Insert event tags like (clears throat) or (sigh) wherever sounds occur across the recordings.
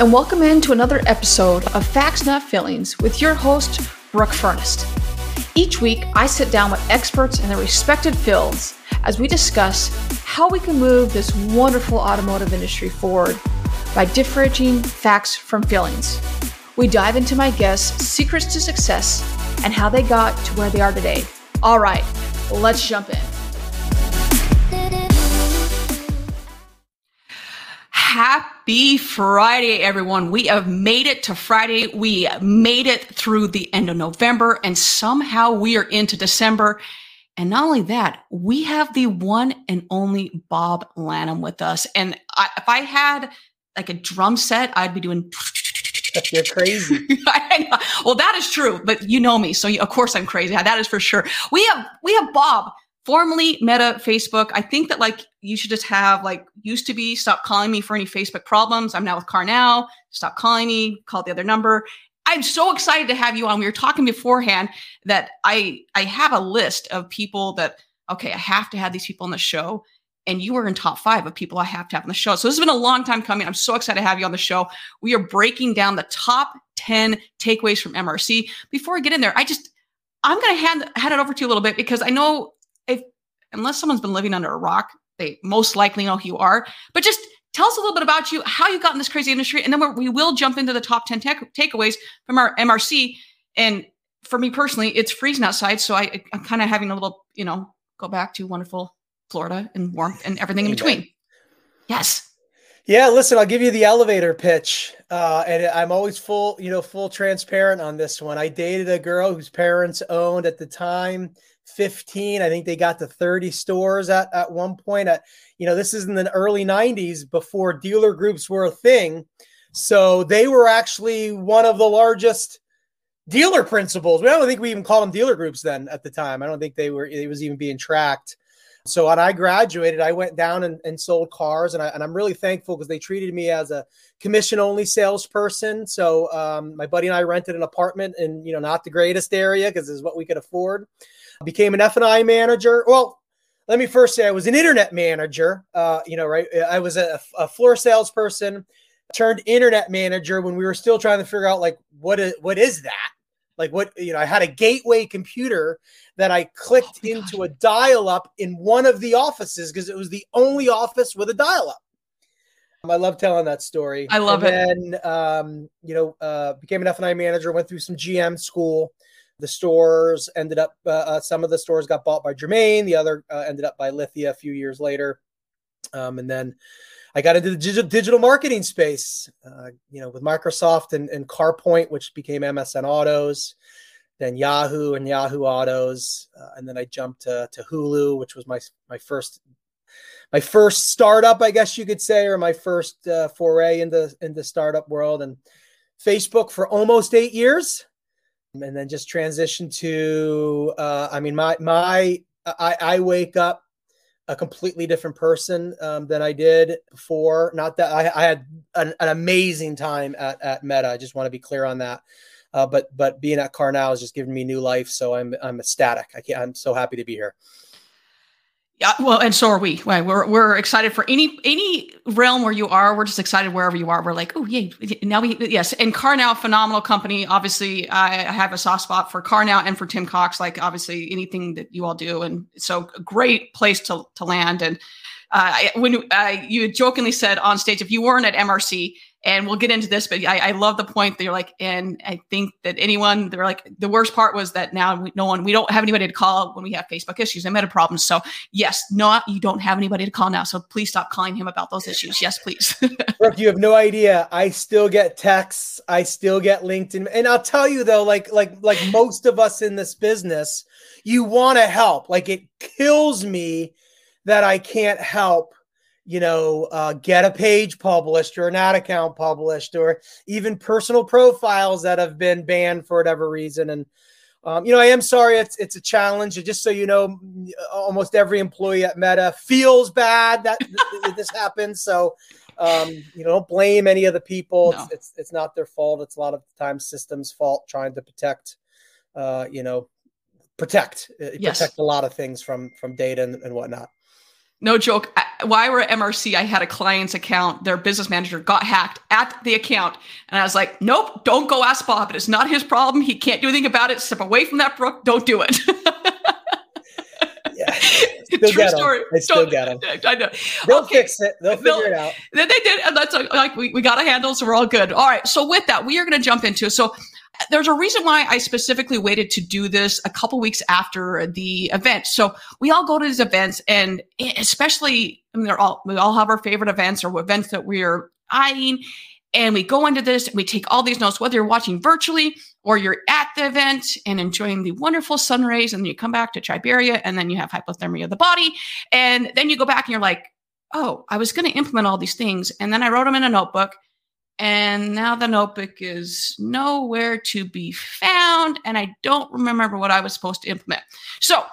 and welcome into another episode of Facts Not Feelings with your host, Brooke Furnest. Each week, I sit down with experts in their respected fields as we discuss how we can move this wonderful automotive industry forward by differentiating facts from feelings. We dive into my guests' secrets to success and how they got to where they are today. All right, let's jump in. Happy Friday, everyone. We have made it to Friday. We made it through the end of November, and somehow we are into December. And not only that, we have the one and only Bob Lanham with us. And I, if I had like a drum set, I'd be doing. You're crazy. (laughs) well, that is true, but you know me, so you, of course I'm crazy. That is for sure. We have we have Bob formerly Meta Facebook. I think that like you should just have like used to be stop calling me for any Facebook problems. I'm now with CarNow. Stop calling me. Call the other number. I'm so excited to have you on. We were talking beforehand that I I have a list of people that okay I have to have these people on the show. And you were in top five of people I have to have on the show. So this has been a long time coming. I'm so excited to have you on the show. We are breaking down the top 10 takeaways from MRC. Before I get in there, I just I'm going to hand hand it over to you a little bit because I know if unless someone's been living under a rock, they most likely know who you are. But just tell us a little bit about you, how you got in this crazy industry, and then we will jump into the top 10 tech- takeaways from our MRC. And for me personally, it's freezing outside. So I, I'm kind of having a little, you know, go back to wonderful Florida and warmth and everything in between. Yes. Yeah, listen, I'll give you the elevator pitch. Uh, and I'm always full, you know, full transparent on this one. I dated a girl whose parents owned at the time 15. I think they got to 30 stores at, at one point. At, you know, this is in the early 90s before dealer groups were a thing. So they were actually one of the largest dealer principals. I don't think we even called them dealer groups then at the time. I don't think they were, it was even being tracked. So when I graduated, I went down and, and sold cars, and, I, and I'm really thankful because they treated me as a commission only salesperson. So um, my buddy and I rented an apartment in you know not the greatest area because is what we could afford became an F&I manager. Well, let me first say I was an internet manager. Uh, you know, right? I was a, a floor salesperson, turned internet manager when we were still trying to figure out like what is what is that? Like what you know, I had a gateway computer that I clicked oh into God. a dial-up in one of the offices because it was the only office with a dial-up. I love telling that story. I love and it. and um, you know, uh, became an F&I manager, went through some GM school, the stores ended up, uh, uh, some of the stores got bought by Germain, the other uh, ended up by Lithia a few years later. Um, and then I got into the digital, digital marketing space, uh, you know, with Microsoft and, and CarPoint, which became MSN Autos, then Yahoo and Yahoo Autos, uh, and then I jumped to, to Hulu, which was my my first my first startup, I guess you could say, or my first uh, foray into into startup world, and Facebook for almost eight years and then just transition to uh, i mean my my I, I wake up a completely different person um, than i did before. Not that i, I had an, an, amazing time at, at meta. I just want to be clear on that. Uh, but but being at CarNow is just giving me new life so i'm i'm ecstatic. I can't i'm so happy to be here yeah, well, and so are we. We're we're excited for any any realm where you are. We're just excited wherever you are. We're like, oh yay! Now we yes, and CarNow, phenomenal company. Obviously, I have a soft spot for CarNow and for Tim Cox. Like obviously, anything that you all do, and so a great place to to land. And uh, when uh, you jokingly said on stage, if you weren't at MRC, and we'll get into this, but I, I, love the point that you're like, and I think that anyone, they're like, the worst part was that now we, no one, we don't have anybody to call when we have Facebook issues and meta problems. So yes, not you don't have anybody to call now. So please stop calling him about those issues. Yes, please. (laughs) Brooke, you have no idea. I still get texts. I still get LinkedIn, and I'll tell you though, like like like most of us in this business, you want to help. Like it kills me that I can't help you know, uh, get a page published or an ad account published, or even personal profiles that have been banned for whatever reason. And um, you know, I am sorry it's it's a challenge. Just so you know, almost every employee at Meta feels bad that this happens. So um, you know, don't blame any of the people. No. It's, it's, it's not their fault. It's a lot of times systems' fault trying to protect. Uh, you know, protect uh, yes. protect a lot of things from from data and, and whatnot. No joke. While we're at MRC, I had a client's account. Their business manager got hacked at the account. And I was like, nope, don't go ask Bob. It is not his problem. He can't do anything about it. Step away from that brook. Don't do it. (laughs) (laughs) True story. They still got him. I know. They'll okay. fix it. They'll figure They'll, it out. Then they did. And that's like, we, we got a handle. So we're all good. All right. So with that, we are going to jump into. So uh, there's a reason why I specifically waited to do this a couple weeks after the event. So we all go to these events, and especially I mean, they're all we all have our favorite events or events that we're eyeing, and we go into this and we take all these notes, whether you're watching virtually or you're at the event and enjoying the wonderful sun rays, and you come back to Chiberia, and then you have hypothermia of the body, and then you go back and you're like, oh, I was going to implement all these things, and then I wrote them in a notebook and now the notebook is nowhere to be found. And I don't remember what I was supposed to implement. So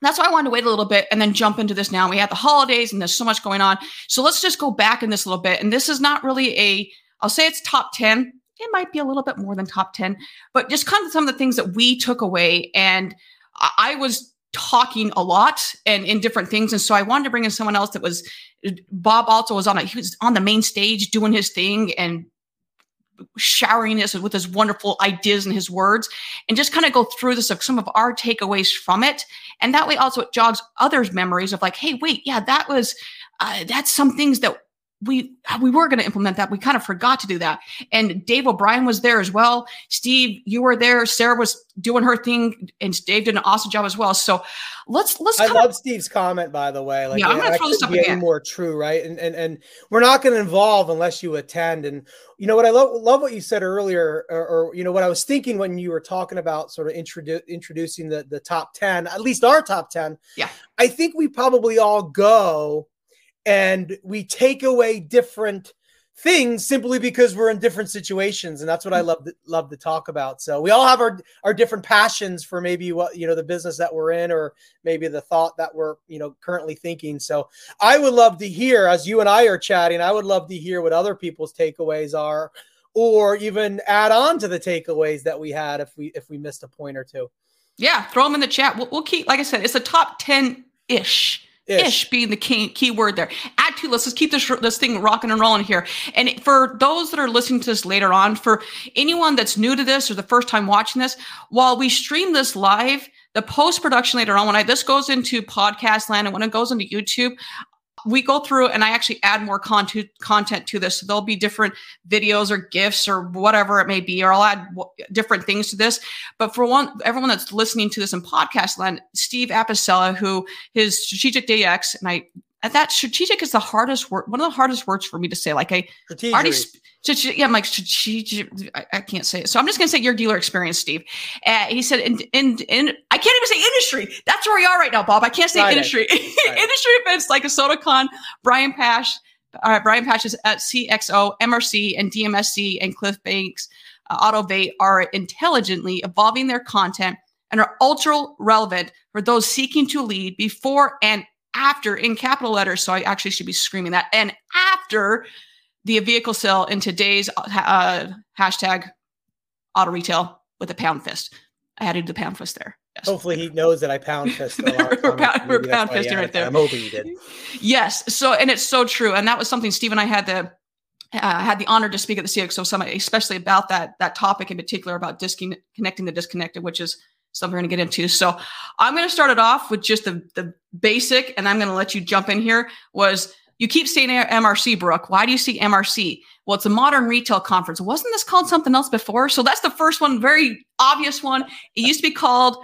that's why I wanted to wait a little bit and then jump into this now. We had the holidays and there's so much going on. So let's just go back in this a little bit. And this is not really a, I'll say it's top 10. It might be a little bit more than top 10, but just kind of some of the things that we took away. And I was talking a lot and in different things. And so I wanted to bring in someone else that was Bob also was on a, he was on the main stage doing his thing and showering us with his wonderful ideas and his words and just kind of go through this of some of our takeaways from it. And that way also it jogs others' memories of like, hey, wait, yeah, that was uh, that's some things that we we were going to implement that. We kind of forgot to do that. And Dave O'Brien was there as well. Steve, you were there. Sarah was doing her thing, and Dave did an awesome job as well. So let's let's. I love Steve's comment, by the way. Like, yeah, I'm going to throw this up again. More true, right? And and and we're not going to involve unless you attend. And you know what I love love what you said earlier, or, or you know what I was thinking when you were talking about sort of introdu- introducing the the top ten, at least our top ten. Yeah, I think we probably all go and we take away different things simply because we're in different situations and that's what i mm. love to, love to talk about. So we all have our our different passions for maybe what you know the business that we're in or maybe the thought that we're you know currently thinking. So i would love to hear as you and i are chatting i would love to hear what other people's takeaways are or even add on to the takeaways that we had if we if we missed a point or two. Yeah throw them in the chat. We'll, we'll keep like i said it's a top 10 ish Ish. Ish. being the key, key word there. Add to, let's just keep this, this thing rocking and rolling here. And for those that are listening to this later on, for anyone that's new to this or the first time watching this, while we stream this live, the post production later on, when I, this goes into podcast land and when it goes into YouTube, we go through and I actually add more content content to this. So there'll be different videos or gifts or whatever it may be, or I'll add w- different things to this. But for one, everyone that's listening to this in podcast land, Steve Apicella, who his strategic DX, and I that strategic is the hardest word, one of the hardest words for me to say. Like I already, yeah, I'm like strategic. I, I, can't say it, so I'm just gonna say your dealer experience, Steve. Uh, he said, in, in, in, I can't even say industry. That's where we are right now, Bob. I can't say right industry. Right. (laughs) industry events like ASOTU CON, Brian Pasch, uh, Brian Pasch is at CXO, MRC, and DMSC, and Cliff Banks, uh, Autovate are intelligently evolving their content and are ultra relevant for those seeking to lead before and after in capital letters. So I actually should be screaming that. And after the vehicle sale in today's uh, hashtag auto retail with a pound fist. I had to do the pound fist there. Yes. Hopefully he knows that I pound fist. (laughs) we're pound, we're pound fisting right there. I'm hoping he did. Yes. So, and it's so true. And that was something Steve and I had the, uh, had the honor to speak at the CXO Summit, especially about that, that topic in particular about disconnecting the disconnected, which is something we're going to get into. So I'm going to start it off with just the, the basic, and I'm going to let you jump in here was you keep saying MRC, Brooke. Why do you see MRC? Well, it's a modern retail conference. Wasn't this called something else before? So that's the first one, very obvious one. It used to be called,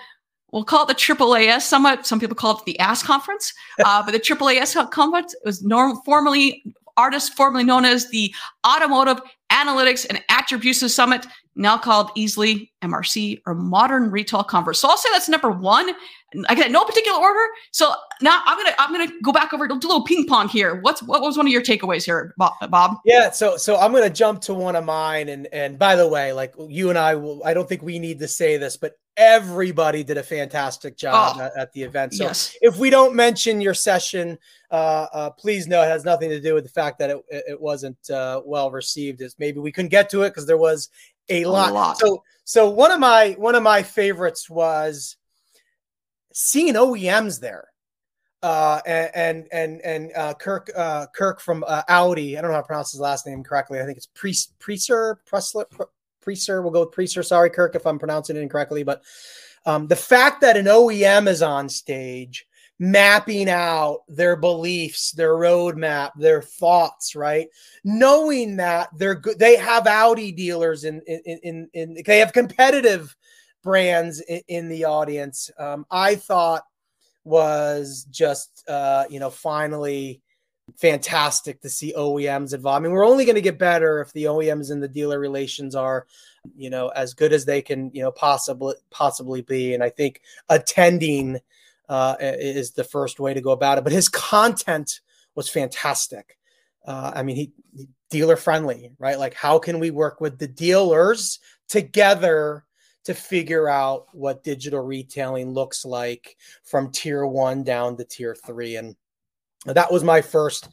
we'll call it the AAAS. Summit. some people call it the ASS conference, (laughs) uh, but the AAAS conference was norm, formerly artist formerly known as the Automotive Analytics and Attribution Summit, now called easily MRC or Modern Retail Conference. So I'll say that's number one. Again, no particular order. So now I'm gonna I'm gonna go back over to a little ping pong here. What's what was one of your takeaways here, Bob? Yeah, so so I'm gonna jump to one of mine, and and by the way, like you and I will, I don't think we need to say this, but everybody did a fantastic job oh, at, at, the event. So yes. if we don't mention your session, uh, uh, please know it has nothing to do with the fact that it, it wasn't uh, well received. Is maybe we couldn't get to it because there was a lot. a lot. So so one of my one of my favorites was seeing OEMs there. uh, and and and uh, Kirk uh, Kirk from uh, Audi. I don't know how to pronounce his last name correctly. I think it's Precer Precer Precer. We'll go with Precer. Sorry, Kirk, if I'm pronouncing it incorrectly. But um, the fact that an OEM is on stage mapping out their beliefs, their roadmap, their thoughts, right? Knowing that they're good, they have Audi dealers in in in, in they have competitive brands in, in the audience. Um, I thought was just uh, you know finally fantastic to see OEMs involved. I mean, we're only going to get better if the OEMs and the dealer relations are, you know, as good as they can, you know, possibly possibly be. And I think attending uh, is the first way to go about it. But his content was fantastic. Uh, I mean, he, he dealer friendly, right? Like, how can we work with the dealers together to figure out what digital retailing looks like from tier one down to tier three. And that was my first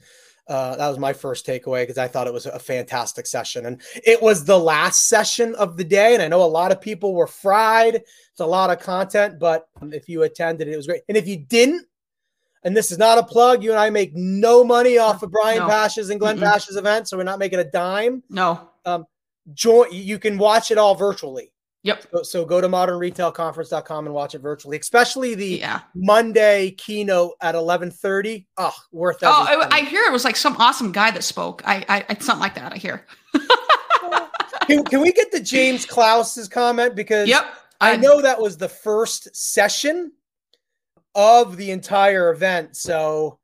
uh, that was my first takeaway because I thought it was a fantastic session. And it was the last session of the day. And I know a lot of people were fried. It's a lot of content, but if you attended, it was great. And if you didn't, and this is not a plug, you and I make no money off of Brian no. Pasch's and Glenn mm Pasch's event. So we're not making a dime. No. Um, join, you can watch it all virtually. Yep. So, so, go to modernretailconference.com and watch it virtually, especially the yeah. Monday keynote at 1130. Oh, worth that. Oh, I, I, hear it was like some awesome guy that spoke. I, I, it's something like that. I hear. (laughs) can, can we get the James Klaus's comment? Because yep. I know that was the first session of the entire event. So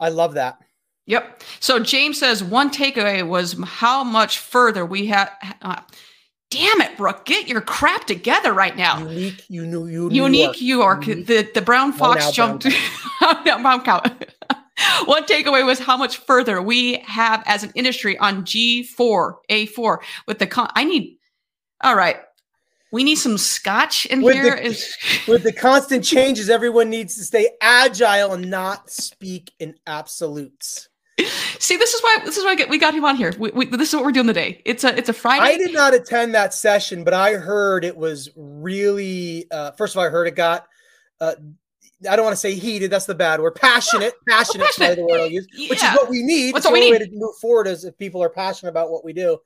I love that. Yep. So James says one takeaway was how much further we had. Uh, damn it, Brooke, get your crap together right now. Unique, you knew you unique York. York. The the brown fox jumped. (laughs) brown cow. (laughs) One takeaway was how much further we have as an industry on G4, A4 with the con- I need all right. We need some scotch in with here. The, is (laughs) with the constant changes, everyone needs to stay agile and not speak in absolutes. (laughs) See, this is why this is why we got him on here. We, we, this is what we're doing today. It's a it's a Friday. I did not attend that session, but I heard it was really. Uh, first of all, I heard it got. Uh, I don't want to say heated. That's the bad word. Passionate, passionate, (laughs) oh, passionate. the word I'll use, yeah. (laughs) which is what we need. What's what we need? way to move forward is if people are passionate about what we do.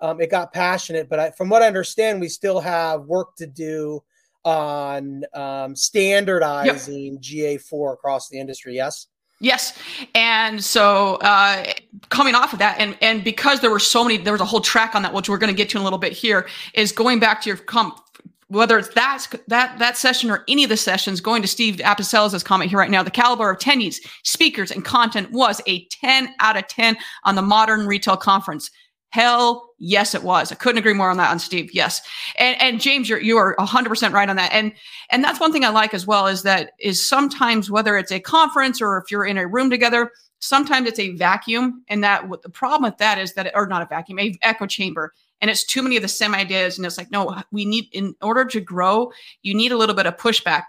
Um, it got passionate, but I, from what I understand, we still have work to do on um, standardizing yep. GA4 across the industry. Yes. Yes, and so uh, coming off of that, and and because there were so many, there was a whole track on that, which we're going to get to in a little bit here. Is going back to your comp, whether it's that that that session or any of the sessions, going to Steve Apicella's comment here right now. The caliber of attendees, speakers, and content was a ten out of ten on the Modern Retail Conference. Hell yes, it was. I couldn't agree more on that on Steve. Yes. And, and James, you're, you are hundred percent right on that. And, and that's one thing I like as well is that is sometimes whether it's a conference or if you're in a room together, sometimes it's a vacuum. And that what the problem with that is that, it, or not a vacuum, a echo chamber. And it's too many of the same ideas. And it's like, no, we need, in order to grow, you need a little bit of pushback.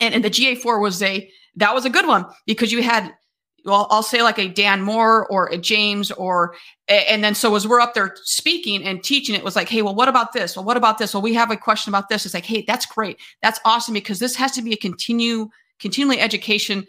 And, and the GA4 was a, that was a good one because you had well, I'll say like a Dan Moore or a James or, and then so as we're up there speaking and teaching, it was like, hey, well, what about this? Well, what about this? Well, we have a question about this. It's like, hey, that's great. That's awesome because this has to be a continue, continually education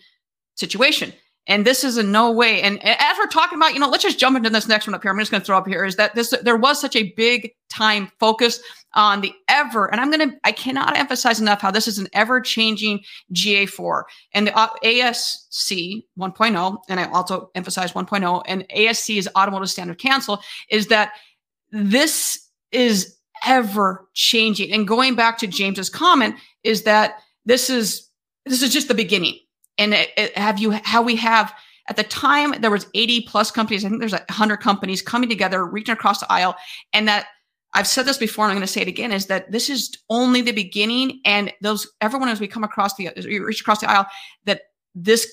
situation. And this is in no way. And as we're talking about, you know, let's just jump into this next one up here. I'm just going to throw up here is that this there was such a big time focus on the ever, and I'm going to I cannot emphasize enough how this is an ever changing GA4 and the uh, ASC 1.0, and I also emphasize 1.0 and ASC is Automotive Standard Council is that this is ever changing. And going back to James's comment is that this is this is just the beginning and it, it, have you how we have at the time there was 80 plus companies i think there's 100 companies coming together reaching across the aisle and that i've said this before and i'm going to say it again is that this is only the beginning and those everyone as we come across the we reach across the aisle that this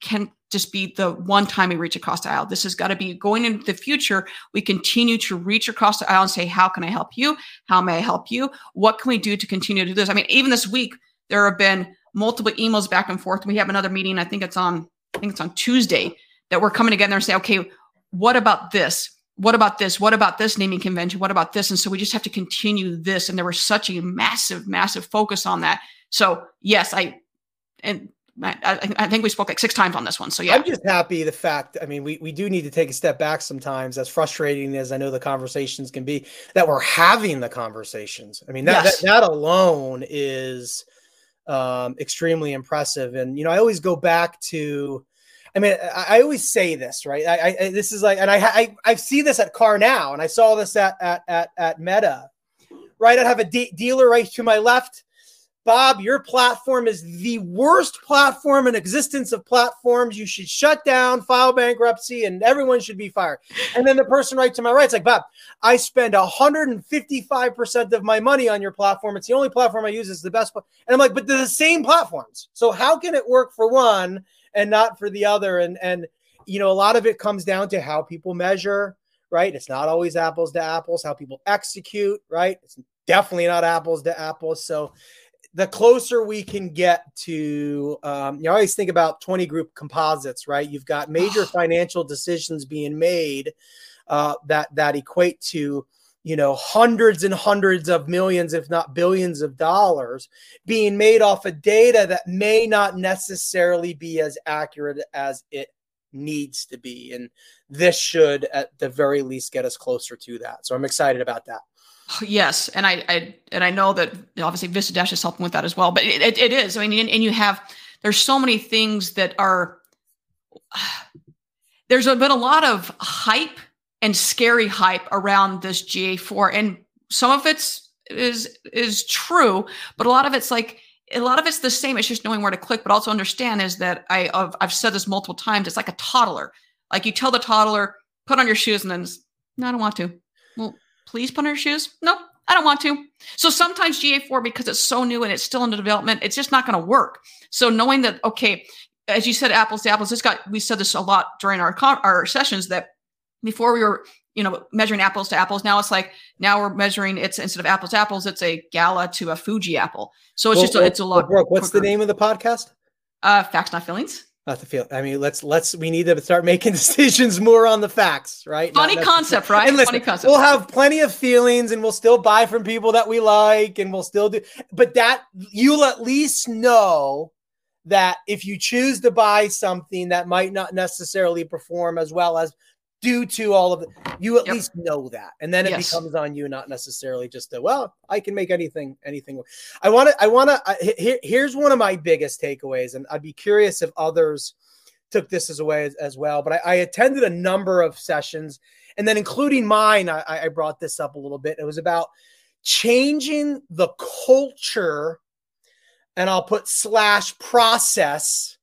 can just be the one time we reach across the aisle. This has got to be going into the future. We continue to reach across the aisle and say, How can I help you? How may I help you? What can we do to continue to do this? I mean, even this week, there have been multiple emails back and forth. We have another meeting. I think it's on, I think it's on Tuesday that we're coming together and say, okay, what about this? What about this? What about this naming convention? What about this? And so we just have to continue this. And there was such a massive, massive focus on that. So yes, I, and I, I, think we spoke like six times on this one. So yeah, I'm just happy the fact. I mean, we we do need to take a step back sometimes. As frustrating as I know the conversations can be, that we're having the conversations. I mean, that yes. that, that alone is um, extremely impressive. And you know, I always go back to. I mean, I, I always say this, right? I, I, this is like, and I, I I see this at CarNow, and I saw this at at at, at Meta, right? I have a de- dealer right to my left Bob, your platform is the worst platform in existence of platforms. You should shut down, file bankruptcy, and everyone should be fired. And then the person right to my right is like, Bob, I spend 155% of my money on your platform. It's the only platform I use. It's the best. And I'm like, but they're the same platforms. So how can it work for one and not for the other? And and you know, a lot of it comes down to how people measure, right? It's not always apples to apples, how people execute, right? It's definitely not apples to apples. So the closer we can get to, um, you always think about 20 group composites, right? You've got major (sighs) financial decisions being made uh, that that equate to, you know, hundreds and hundreds of millions, if not billions of dollars being made off of data that may not necessarily be as accurate as it needs to be. And this should, at the very least, get us closer to that. So I'm excited about that. Yes, and I, I and I know that obviously VistaDash is helping with that as well. But it, it, it is. I mean, and, and you have there's so many things that are (sighs) there's been a lot of hype and scary hype around this GA4, and some of it's is is true, but a lot of it's like a lot of it's the same. It's just knowing where to click, but also understand is that I I've, I've said this multiple times. It's like a toddler. Like you tell the toddler, put on your shoes, and then no, I don't want to. Well, please put on your shoes? Nope, I don't want to. So sometimes GA4, because it's so new and it's still under development, it's just not going to work. So knowing that, okay, as you said, apples to apples, this got, we said this a lot during our, our sessions that before we were, you know, measuring apples to apples, now it's like, now we're measuring it's instead of apples to apples, it's a gala to a Fuji apple. So it's well, just, a, it's a lot. Brooke, what's quicker. the name of the podcast? Uh, Facts, Not Feelings. Not the feel. I mean, let's let's we need to start making (laughs) decisions more on the facts, right? Funny concept, right? And listen, Funny concept. We'll have plenty of feelings, and we'll still buy from people that we like, and we'll still do. But that you'll at least know that if you choose to buy something that might not necessarily perform as well as due to all of it. You at yep. least know that, and then it yes. becomes on you, not necessarily just a well. I can make anything, anything. I want to. I want to. Here, here's one of my biggest takeaways, and I'd be curious if others took this as a way as, as well. But I, I, attended a number of sessions, and then including mine, I, I brought this up a little bit. It was about changing the culture, and I'll put slash process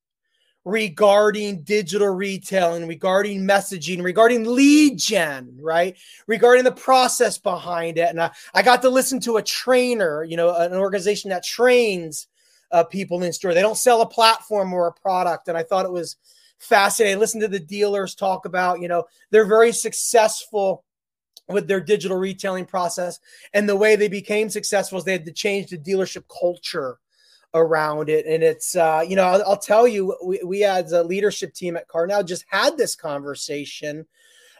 regarding digital retailing, regarding messaging, regarding lead gen, right? Regarding the process behind it. And I, I got to listen to a trainer, you know, an organization that trains uh, people in store. They don't sell a platform or a product. And I thought it was fascinating. Listen to the dealers talk about, you know, they're very successful with their digital retailing process. And the way they became successful is they had to change the dealership culture around it. And it's, uh, you know, I'll, I'll, tell you, we, we as a leadership team at CarNow just had this conversation,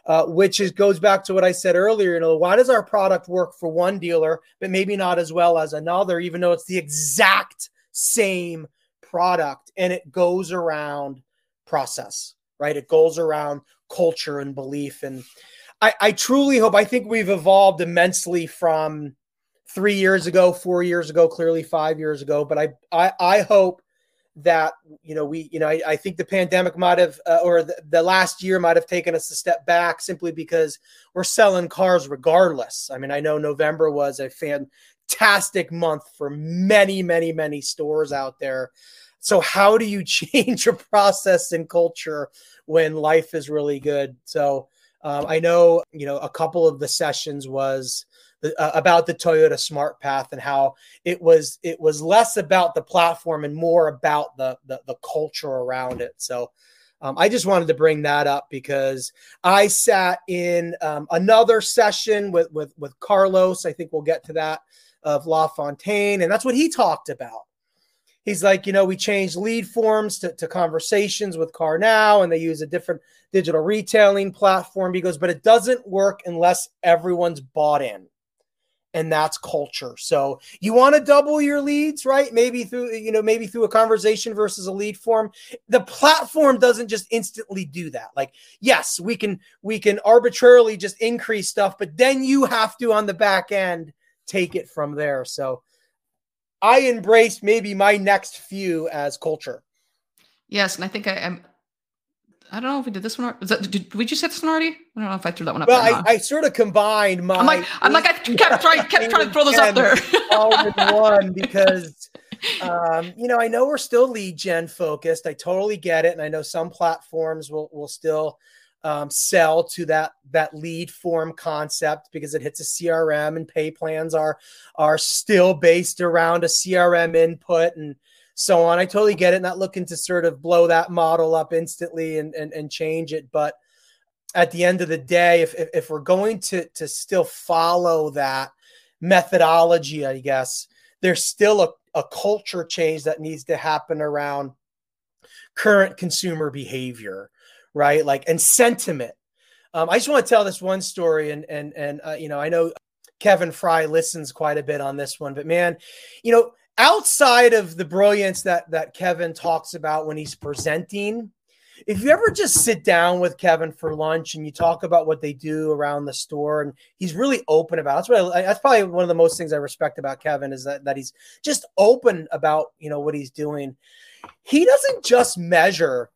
uh, which is goes back to what I said earlier. You know, why does our product work for one dealer, but maybe not as well as another, even though it's the exact same product and it goes around process, right? It goes around culture and belief. And I, I truly hope, I think we've evolved immensely from, three years ago, four years ago, clearly five years ago. But I, I, I hope that you know we, you know, I, I think the pandemic might have, uh, or the, the, last year might have taken us a step back simply because we're selling cars regardless. I mean, I know November was a fantastic month for many, many, many stores out there. So how do you (laughs) change your process and culture when life is really good? So um, I know, you know, a couple of the sessions was uh, about the Toyota SmartPath and how it was it was less about the platform and more about the the, the culture around it. So um, I just wanted to bring that up because I sat in um, another session with with with Carlos. I think we'll get to that of LaFontaine, and that's what he talked about. He's like, you know, we changed lead forms to, to conversations with CarNow, and they use a different digital retailing platform. He goes, but it doesn't work unless everyone's bought in. And that's culture. So you want to double your leads, right? Maybe through you know maybe through a conversation versus a lead form. The platform doesn't just instantly do that. Like yes, we can we can arbitrarily just increase stuff, but then you have to on the back end take it from there. So I embraced maybe my next few as culture. Yes, and I think I am. I don't know if we did this one. Or, that, did, did we just say this one already? I don't know if I threw that one up. Well, I, I, sort of combined my. I'm like, I'm like, I kept trying, kept trying to throw this up there. all in (laughs) one because, um, you know, I know we're still lead gen focused. I totally get it, and I know some platforms will will still um, sell to that that lead form concept because it hits a CRM, and pay plans are are still based around a CRM input and so on. I totally get it. Not looking to sort of blow that model up instantly and, and, and change it. But at the end of the day, if, if, if we're going to, to still follow that methodology, I guess, there's still a, a culture change that needs to happen around current consumer behavior, right? Like, and sentiment. Um, I just want to tell this one story, and and and uh, you know, I know Kevin Frye listens quite a bit on this one, but man, you know, outside of the brilliance that that Kevin talks about when he's presenting, if you ever just sit down with Kevin for lunch and you talk about what they do around the store, and he's really open about. It. That's what I, that's probably one of the most things I respect about Kevin is that that he's just open about you know what he's doing. He doesn't just measure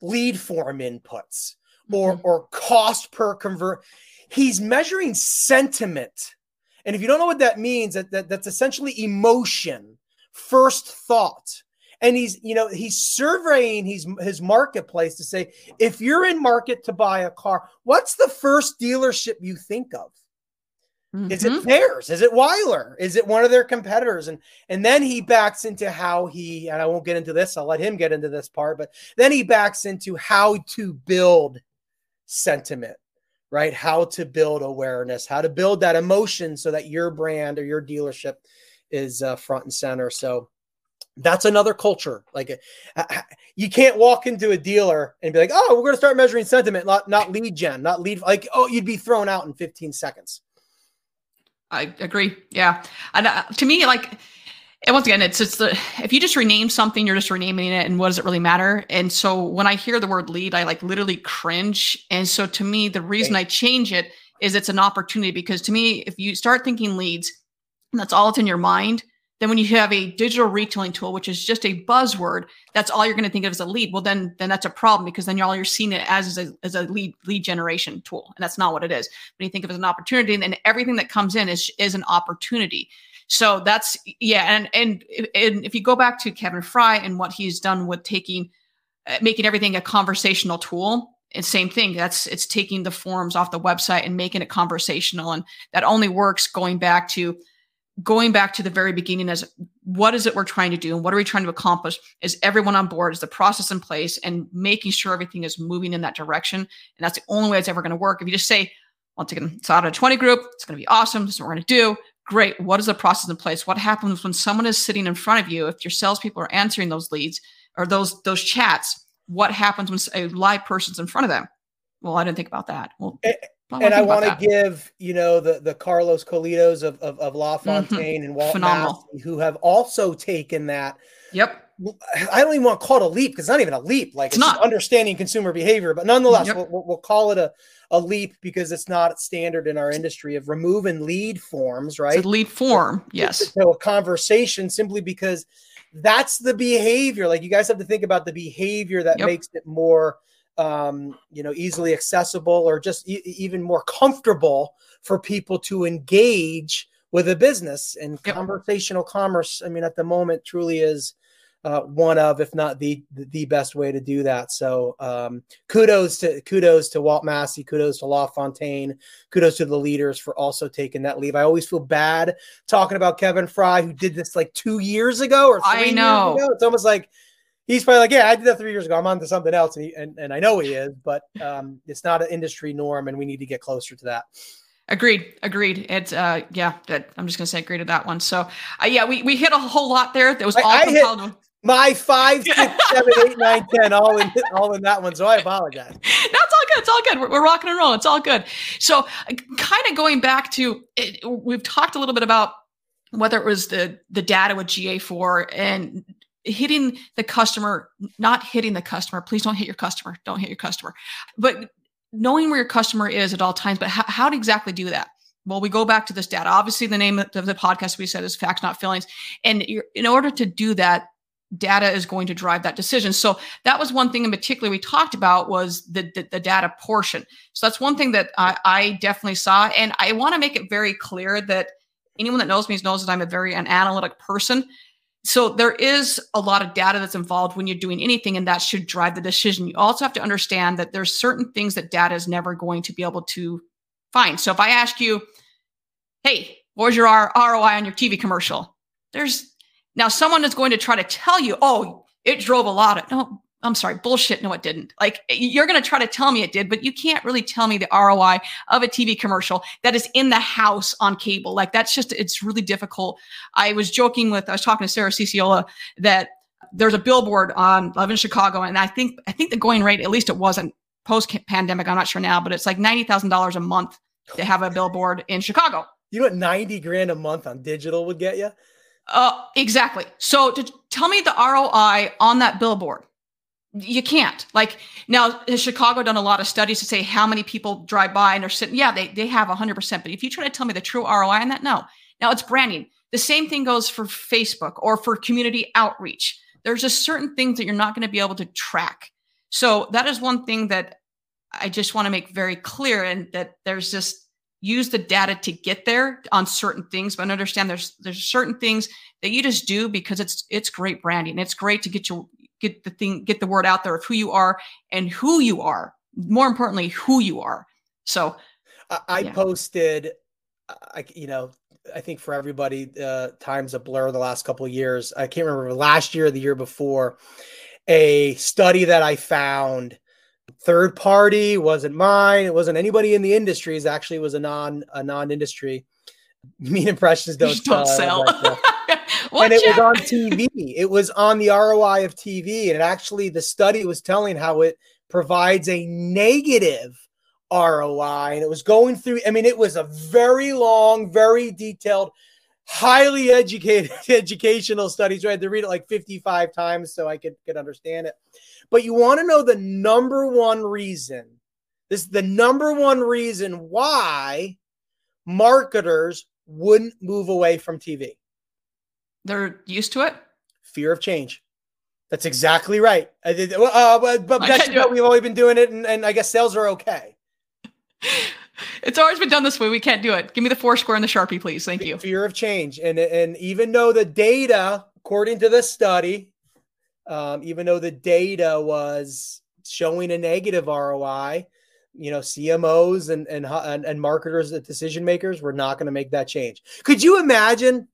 lead form inputs or mm-hmm. or cost per convert. He's measuring sentiment and if you don't know what that means, that, that that's essentially emotion, first thought. And he's, you know, he's surveying his his marketplace to say, if you're in market to buy a car, what's the first dealership you think of? Mm-hmm. Is it mm-hmm. theirs? Is it Weiler? Is it one of their competitors? And and then he backs into how he and I won't get into this. I'll let him get into this part, but then he backs into how to build sentiment right? How to build awareness, how to build that emotion so that your brand or your dealership is uh, front and center. So that's another culture. Like uh, you can't walk into a dealer and be like, "Oh, we're going to start measuring sentiment, not not lead gen, not lead." Like, oh, you'd be thrown out in 15 seconds. I agree. Yeah, and uh, to me, like and once again, it's it's the if you just rename something, you're just renaming it, and what does it really matter? And so when I hear the word lead, I like literally cringe. And so to me, the reason I change it is it's an opportunity because to me, if you start thinking leads, and that's all that's in your mind, then when you have a digital retailing tool, which is just a buzzword, that's all you're going to think of as a lead. Well, then then that's a problem because then you're all you're seeing it as a, as a lead lead generation tool, and that's not what it is. When you think of it as an opportunity, and then everything that comes in is is an opportunity. So that's yeah, and and and if you go back to Kevin Frye and what he's done with taking uh, making everything a conversational tool, it's same thing. That's it's taking the forms off the website and making it conversational, and that only works going back to going back to the very beginning as what is it we're trying to do and what are we trying to accomplish? Is everyone on board? Is the process in place? And making sure everything is moving in that direction and that's the only way it's ever going to work. If you just say once again it's out of 20 group it's going to be awesome this is what we're going to do great. What is the process in place? What happens when someone is sitting in front of you? If your salespeople are answering those leads or those those chats, what happens when a live person's in front of them? Well, I didn't think about that. Well, and, and I want to give you know the the Carlos Colitos of of, of LaFontaine mm-hmm. and Walt Massey, who have also taken that. Yep. I don't even want to call it a leap because it's not even a leap. Like it's, it's not understanding consumer behavior, but nonetheless, yep. we'll, we'll, call it a a leap because it's not standard in our industry of removing lead forms, right? It's lead form, yes. So a conversation simply because that's the behavior. Like you guys have to think about the behavior that yep. makes it more, um, you know, easily accessible or just e- even more comfortable for people to engage with a business. And yep. conversational commerce, I mean, at the moment, truly is uh, one of, if not the, the best way to do that. So um, kudos to kudos to Walt Massey, kudos to LaFontaine, kudos to the leaders for also taking that leave. I always feel bad talking about Kevin Frye, who did this like two years ago or I know. It's almost like he's probably like, yeah, I did that three years ago. I'm on to something else, and, he, and, and I know he is, but um, it's not an industry norm, and we need to get closer to that. Agreed. Agreed. It's uh yeah. I'm just gonna say agree to that one. So uh, yeah, we we hit a whole lot there. That was all I, I hit, my five, six, seven, eight, nine, ten, all in all in that one. So I apologize. That's all good. It's all good. We're, we're rocking and rolling. It's all good. So, kind of going back to, it, we've talked a little bit about whether it was the the data with GA4 and hitting the customer, not hitting the customer. Please don't hit your customer. Don't hit your customer. But knowing where your customer is at all times. But how, how to exactly do that? Well, we go back to this data. Obviously, the name of the podcast we said is facts, not feelings. And in order to do that, data is going to drive that decision. So that was one thing in particular we talked about was the, the, the data portion. So that's one thing that I, I definitely saw. And I want to make it very clear that anyone that knows me knows that I'm a very an analytic person. So there is a lot of data that's involved when you're doing anything, and that should drive the decision. You also have to understand that there's certain things that data is never going to be able to find. So if I ask you, hey, what was your ROI on your TV commercial? There's now someone is going to try to tell you, oh, it drove a lot of no, I'm sorry, bullshit. No, it didn't. Like you're going to try to tell me it did, but you can't really tell me the ROI of a TV commercial that is in the house on cable. Like that's just, it's really difficult. I was joking with, I was talking to Sarah Ciciola that there's a billboard on Love in Chicago. And I think, I think the going rate, at least it wasn't post pandemic. I'm not sure now, but it's like $90,000 a month to have a billboard in Chicago. You know what 90 grand a month on digital would get you? Uh, exactly. So to tell me the ROI on that billboard you can't. Like now has chicago done a lot of studies to say how many people drive by and they're sitting yeah they, they have 100% but if you try to tell me the true roi on that no. Now it's branding. The same thing goes for facebook or for community outreach. There's just certain things that you're not going to be able to track. So that is one thing that i just want to make very clear and that there's just use the data to get there on certain things but understand there's there's certain things that you just do because it's it's great branding it's great to get your get the thing, get the word out there of who you are and who you are. More importantly, who you are. So I, I yeah. posted, I, you know, I think for everybody, uh, time's a blur the last couple of years. I can't remember last year or the year before, a study that I found third party wasn't mine. It wasn't anybody in the industries. Actually, was a non a non industry. (laughs) Mean impressions don't, (laughs) don't sell. (laughs) and it was on TV. It was on the ROI of TV. And actually, the study was telling how it provides a negative ROI. And it was going through, I mean, it was a very long, very detailed, highly educated educational studies. So I had to read it like 55 times so I could, could understand it. But you want to know the number one reason. This is the number one reason why marketers wouldn't move away from TV. They're used to it. Fear of change. That's exactly right. I did, uh, but, but that's what we've always been doing it, and, and I guess sales are okay. (laughs) It's always been done this way. We can't do it. Give me the four square and the sharpie, please. Thank you. Fear of change, and and even though the data, according to the study, um, even though the data was showing a negative ROI, you know, CMOs and and and, and marketers, decision makers, were not going to make that change. Could you imagine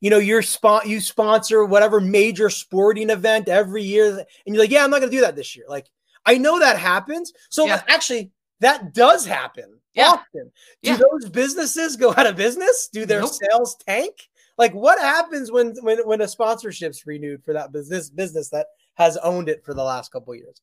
you know, you're spot you sponsor whatever major sporting event every year, and you're like, yeah, I'm not going to do that this year. Like, I know that happens. So yeah. actually, that does happen yeah. often. Do yeah. those businesses go out of business? Do their nope. sales tank? Like, what happens when when when a sponsorship's renewed for that business business that has owned it for the last couple years?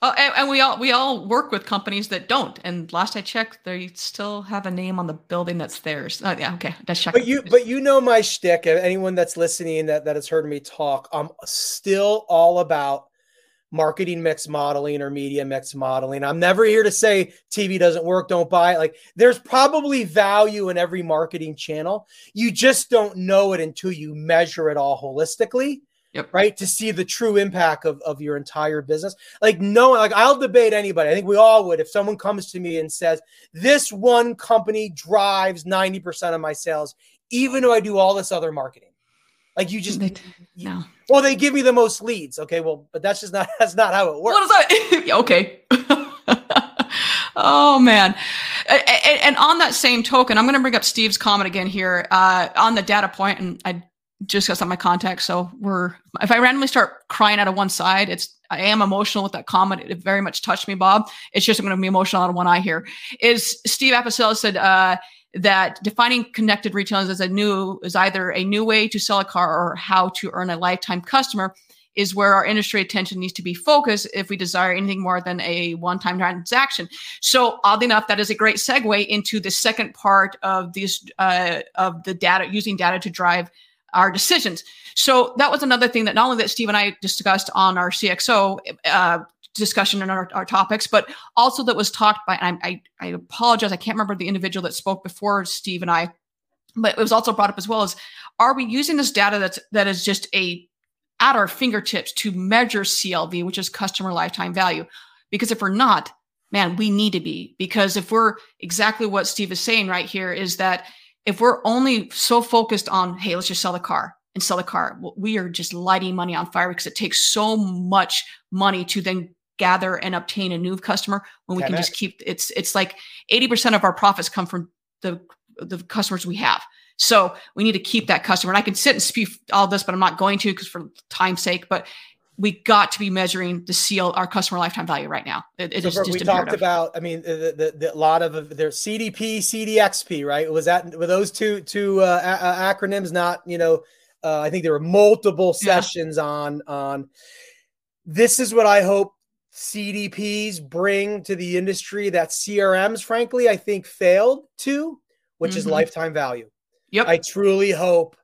Oh, and, and, we all we all work with companies that don't. And last I checked, they still have a name on the building that's theirs. Oh, yeah, okay, that's check. But you, but you know my shtick. Anyone that's listening that that has heard me talk, I'm still all about marketing mix modeling or media mix modeling. I'm never here to say TV doesn't work, don't buy it. Like there's probably value in every marketing channel. You just don't know it until you measure it all holistically. Yep. Right. To see the true impact of, of your entire business. Like, no, like I'll debate anybody. I think we all would. If someone comes to me and says, this one company drives 90% of my sales, even though I do all this other marketing. Like you just, no. Well, they give me the most leads. Okay. Well, but that's just not, (laughs) that's not how it works. What is that? (laughs) okay. (laughs) oh man. And, and, on that same token, I'm going to bring up Steve's comment again here uh, on the data point, and I just got some of my contacts. So we're if I randomly start crying out of one side, it's I am emotional with that comment. It very much touched me, Bob. It's just I'm going to be emotional out of one eye here. Is Steve Apicella said uh, that defining connected retailers as a new is either a new way to sell a car or how to earn a lifetime customer is where our industry attention needs to be focused if we desire anything more than a one-time transaction. So oddly enough, that is a great segue into the second part of these uh, of the data using data to drive our decisions. So that was another thing that not only that Steve and I discussed on our CXO uh, discussion and our, our, topics, but also that was talked by, and I, I, I apologize, I can't remember the individual that spoke before Steve and I, but it was also brought up as well as, are we using this data that's, that is just a, at our fingertips to measure CLV, which is customer lifetime value? Because if we're not, man, we need to be, because if we're exactly what Steve is saying right here is that if we're only so focused on, hey, let's just sell the car, and sell the car. We are just lighting money on fire because it takes so much money to then gather and obtain a new customer when we can just keep it's it's like 80% of our profits come from the the customers we have. So we need to keep that customer. And I can sit and speak all this, but I'm not going to because for time's sake. But we got to be measuring the seal our customer lifetime value right now. It, it so is just we talked about. I mean, the, the, the, a lot of their CDP, CDXP, right? Was that were those two two uh, a- acronyms? Not you know, uh, I think there were multiple sessions yeah. on on. This is what I hope CDPs bring to the industry that CRMs, frankly, I think failed to, which mm-hmm. is lifetime value. Yep. I truly hope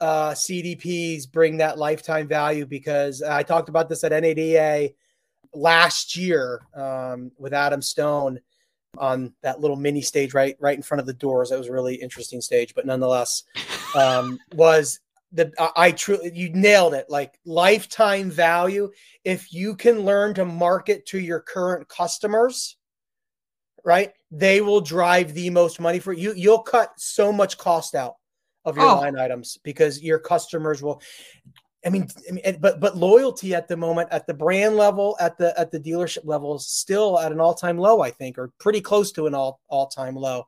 uh, CDPs bring that lifetime value because I talked about this at NADA last year um, with Adam Stone on that little mini stage right right in front of the doors. That was a really interesting stage, but nonetheless, (laughs) um, was the I truly you nailed it. Like lifetime value. If you can learn to market to your current customers, right, they will drive the most money for you. You'll cut so much cost out of your oh. line items because your customers will. I mean, I mean, but but loyalty at the moment at the brand level, at the at the dealership level, is still at an all time low. I think, or pretty close to an all all time low.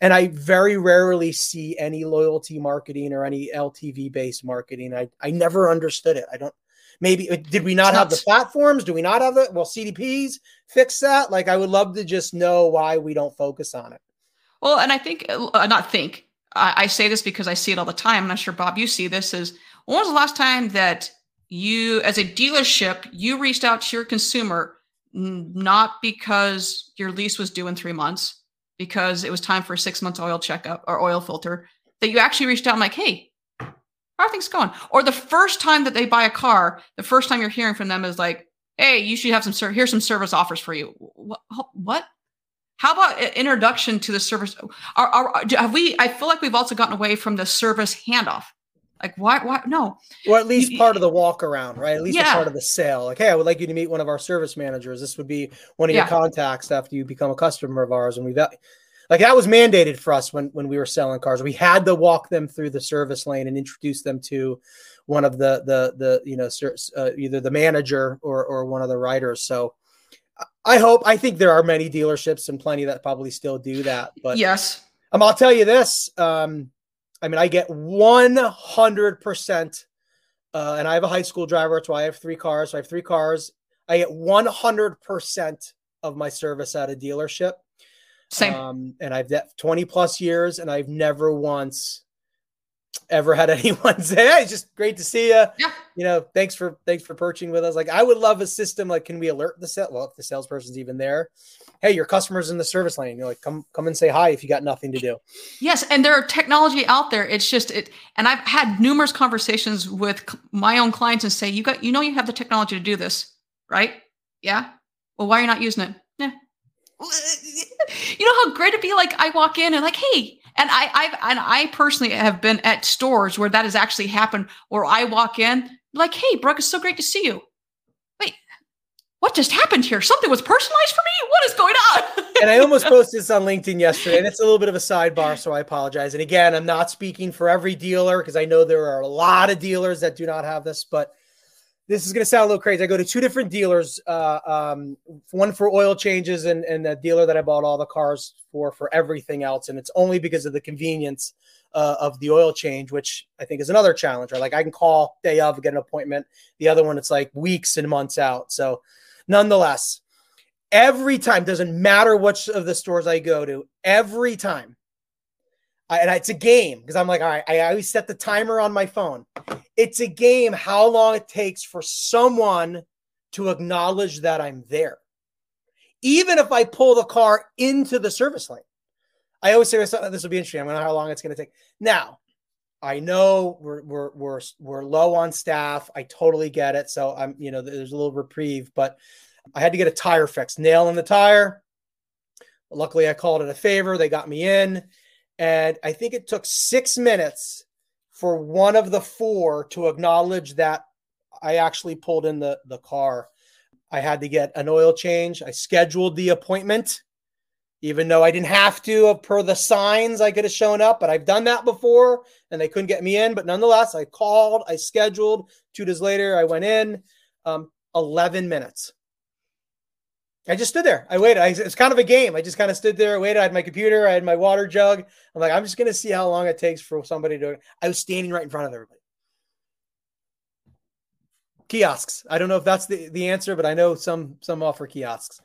And I very rarely see any loyalty marketing or any LTV based marketing. I, I never understood it. I don't, maybe, uh, did we not have the platforms? Do we not have the, well, CDPs fix that? Like, I would love to just know why we don't focus on it. Well, and I think, uh, not think, I, I say this because I see it all the time. I'm not sure, Bob, you see this is when was the last time that you, as a dealership, you reached out to your consumer not because your lease was due in three months, because it was time for a six months oil checkup or oil filter that you actually reached out and like, hey, how are things going? Or the first time that they buy a car, the first time you're hearing from them is like, hey, you should have some, here's some service offers for you. What? How about introduction to the service? Are, are, have we, I feel like we've also gotten away from the service handoff. Like why? Why? No. Or at least you, part of the walk around, right? At least yeah. part of the sale. Like, hey, I would like you to meet one of our service managers. This would be one of yeah. your contacts after you become a customer of ours, and we've, like that was mandated for us when when we were selling cars. We had to walk them through the service lane and introduce them to one of the the the you know uh, either the manager or or one of the writers. So. I hope. I think there are many dealerships and plenty that probably still do that. But yes, um, I'll tell you this. Um, I mean, I get 100%. Uh, and I have a high school driver. Why I have three cars. So I have three cars. I get 100% of my service at a dealership. Same. Um, and I've that 20 plus years, and I've never once ever had (laughs) anyone say, "Hey, it's just great to see you." Yeah. You know, thanks for thanks for perching with us. Like, I would love a system like, can we alert the set? Well, if the salesperson's even there, hey, your customers in the service lane. You're like, come come and say hi if you got nothing to do. Yes, and there are technology out there. It's just it, and I've had numerous conversations with my own clients and say, you got, you know, you have the technology to do this, right? Yeah. Well, why are you not using it? Yeah. (laughs) You know how great it'd be? Like I walk in and like, hey, and I, I've and I personally have been at stores where that has actually happened, where I walk in like, hey, Brooke, it's so great to see you Wait, what just happened here? Something was personalized for me. What is going on? and I almost (laughs) posted this on LinkedIn yesterday, and it's a little bit of a sidebar, so I apologize. And again, I'm not speaking for every dealer because I know there are a lot of dealers that do not have this, but this is going to sound a little crazy. I go to two different dealers, uh, um, one for oil changes and, and the dealer that I bought all the cars for for everything else, and it's only because of the convenience uh, of the oil change, which I think is another challenge. Right, like I can call day of, get an appointment. The other one, it's like weeks and months out. So nonetheless, every time, doesn't matter which of the stores I go to, every time, I, and it's a game because I'm like, all right, I always set the timer on my phone. it's a game how long it takes for someone to acknowledge that I'm there. Even if I pull the car into the service lane, I always say this will be interesting. I don't know how long it's going to take. Now, I know we're we're we're we're low on staff. I totally get it. So I'm you know there's a little reprieve, but I had to get a tire fix, nail in the tire. Luckily, I called it a favor. They got me in, and I think it took six minutes for one of the four to acknowledge that I actually pulled in the the car. I had to get an oil change. I scheduled the appointment even though I didn't have to per the signs I could have shown up, but I've done that before and they couldn't get me in. But nonetheless, I called, I scheduled. Two days later, I went in. Um, 11 minutes. I just stood there. I waited. I, it's kind of a game. I just kind of stood there, I waited. I had my computer, I had my water jug. I'm like, I'm just going to see how long it takes for somebody to. I was standing right in front of everybody. Kiosks. I don't know if that's the, the answer, but I know some some offer kiosks.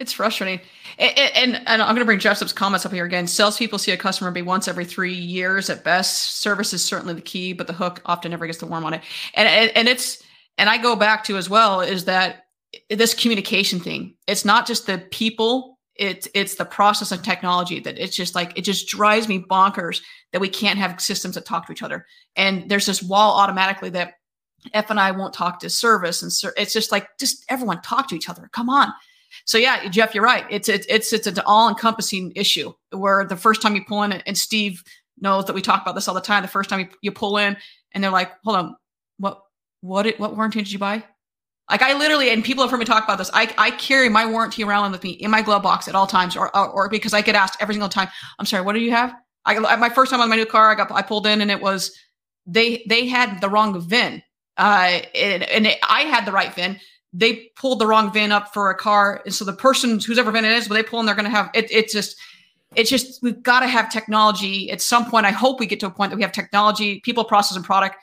It's frustrating. And, and, and I'm going to bring Jeff's comments up here again. Salespeople see a customer be once every three years at best. Service is certainly the key, but the hook often never gets the worm on it. And, and, and it's, and I go back to as well is that this communication thing, it's not just the people, it's, it's the process and technology that it's just like, it just drives me bonkers that we can't have systems that talk to each other. And there's this wall automatically that F and I won't talk to service. And ser- it's just like, just everyone talk to each other. Come on so yeah, Jeff, you're right. It's it's it's it's an all encompassing issue where the first time you pull in, and Steve knows that we talk about this all the time. The first time you, you pull in, and they're like, "Hold on, what what what warranty did you buy?" Like I literally, and people have heard me talk about this. I, I carry my warranty around with me in my glove box at all times, or, or, or because I get asked every single time. I'm sorry, what do you have? I my first time on my new car, I got I pulled in and it was they they had the wrong VIN, uh, and, and it, I had the right VIN they pulled the wrong VIN up for a car. And so the person who's ever VIN it is, when they pull in, they're going to have it. It's just, it's just, we've got to have technology at some point. I hope we get to a point that we have technology, people, process, and product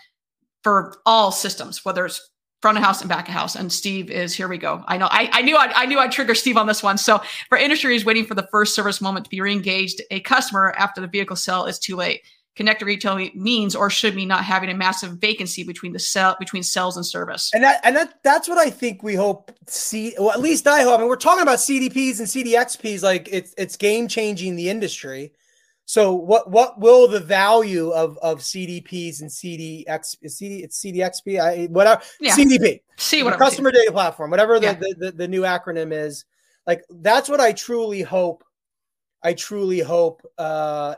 for all systems, whether it's front of house and back of house. And Steve is here we go. I know I, I knew I, I knew I'd trigger Steve on this one. So for industry is waiting for the first service moment to be re-engaged. A customer after the vehicle sale is too late connected retail means or should mean not having a massive vacancy between the sell between sales and service. And that and that that's what I think we hope see well at least I hope. I mean we're talking about CDPs and CDXPs like it's it's game changing the industry. So what what will the value of of CDPs and CDX CD it's CDXP I whatever yeah. CDP see what customer data platform whatever the, yeah. the, the the new acronym is like that's what I truly hope I truly hope uh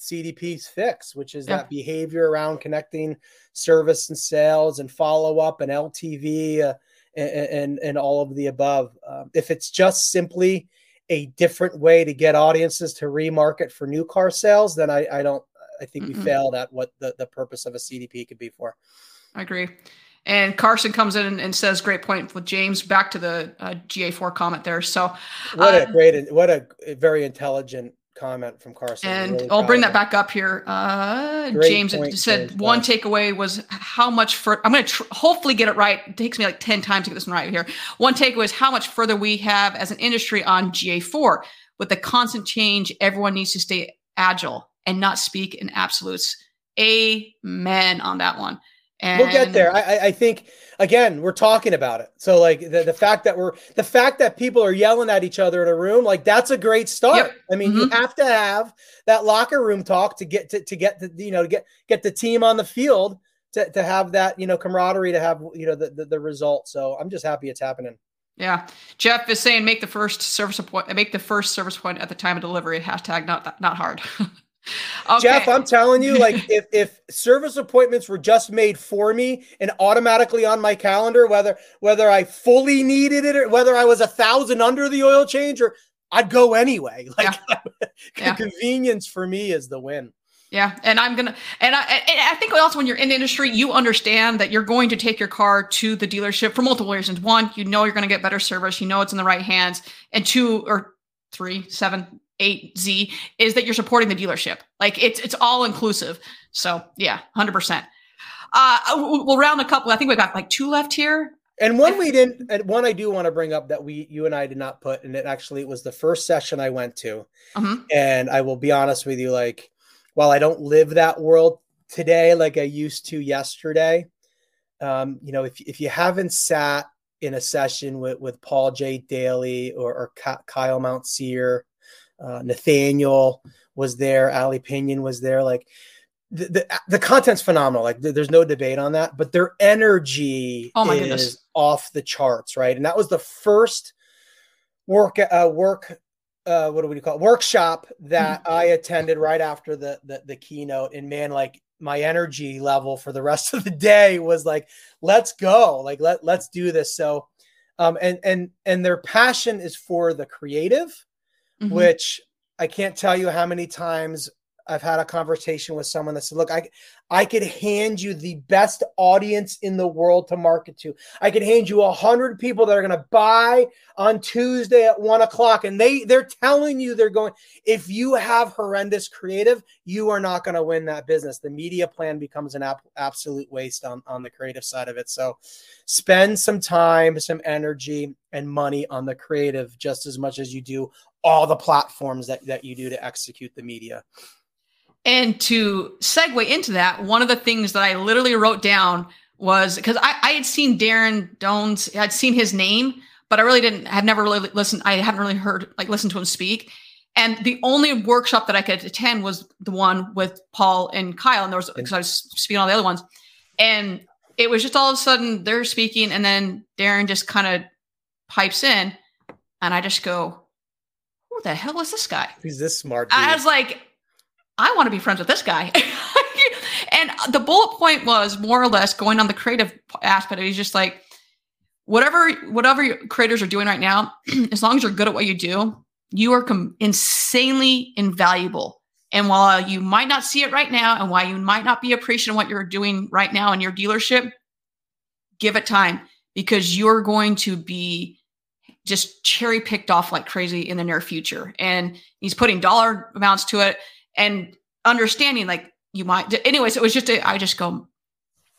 CDP's fix, which is yeah. that behavior around connecting service and sales and follow up and LTV uh, and, and, and all of the above. Um, if it's just simply a different way to get audiences to remarket for new car sales, then I, I don't. I think mm we failed at what the, the purpose of a CDP could be for. I agree. And Carson comes in and says, "Great point with James." Back to the uh, GA4 comment there. So, what a uh, great, what a very intelligent comment from Carson. And really I'll bring that back up here. Uh, James point, said James one takeaway was how much for I'm going to tr- hopefully get it right. It takes me like 10 times to get this one right here. One takeaway is how much further we have as an industry on GA4 with the constant change. Everyone needs to stay agile and not speak in absolutes. Amen on that one. And we'll get there. I, I think again, we're talking about it. So like the, the fact that we're the fact that people are yelling at each other in a room, like that's a great start. Yep. I mean, mm-hmm. you have to have that locker room talk to get to, to get the you know to get get the team on the field to, to have that you know camaraderie to have you know the, the, the result. So I'm just happy it's happening. Yeah, Jeff is saying make the first service point make the first service point at the time of delivery. Hashtag not not hard. (laughs) Okay. Jeff, I'm telling you, like (laughs) if if service appointments were just made for me and automatically on my calendar, whether whether I fully needed it or whether I was a thousand under the oil change, or I'd go anyway. (laughs) Like (laughs) yeah. convenience for me is the win. Yeah, and I'm gonna, and I, and I think also when you're in the industry, you understand that you're going to take your car to the dealership for multiple reasons. One, you know you're going to get better service, you know it's in the right hands, and two or three, seven, eight Z is that you're supporting the dealership. Like it's it's all inclusive. So yeah, hundred percent. Uh, we'll round a couple. I think we've got like two left here. And one we didn't, and one I do want to bring up that we, you and I did not put, and it actually was the first session I went to. Uh-huh. And I will be honest with you, like, while I don't live that world today like I used to yesterday. Um, you know, if if you haven't sat in a session with with Paul J. Daly or, or Kyle Mountsier, uh, Nathaniel was there, Ali Pinion was there, like the, the, the content's phenomenal. Like there's no debate on that, but their energy oh my is goodness. off the charts, right? And that was the first work uh, work uh, what do we call it? workshop that mm-hmm. I attended right after the, the the keynote. And man, like my energy level for the rest (laughs) of the day was like, let's go, like let let's do this. So, um, and and and their passion is for the creative, mm-hmm. which I can't tell you how many times I've had a conversation with someone that said, "Look, I I could hand you the best audience in the world to market to. I could hand you a hundred people that are going to buy on Tuesday at one o'clock, and they they're telling you they're going. If you have horrendous creative, you are not going to win that business. The media plan becomes an ap- absolute waste on on the creative side of it. So, spend some time, some energy, and money on the creative just as much as you do all the platforms that that you do to execute the media. And to segue into that, one of the things that I literally wrote down was because I, I, had seen Darren Dones, I'd seen his name, but I really didn't have never really listened. I haven't really heard like listened to him speak. And the only workshop that I could attend was the one with Paul and Kyle. And there was because I was speaking all the other ones. And it was just all of a sudden they're speaking, and then Darren just kind of pipes in, and I just go, Who the hell is this guy? Who's this smart? Dude? I was like, I want to be friends with this guy. (laughs) and the bullet point was more or less going on the creative aspect. He's just like, whatever whatever creators are doing right now, (clears throat) as long as you're good at what you do, you are com- insanely invaluable. And while you might not see it right now, and while you might not be appreciating what you're doing right now in your dealership, give it time because you're going to be just cherry picked off like crazy in the near future. And he's putting dollar amounts to it and understanding like you might anyways it was just a, I just go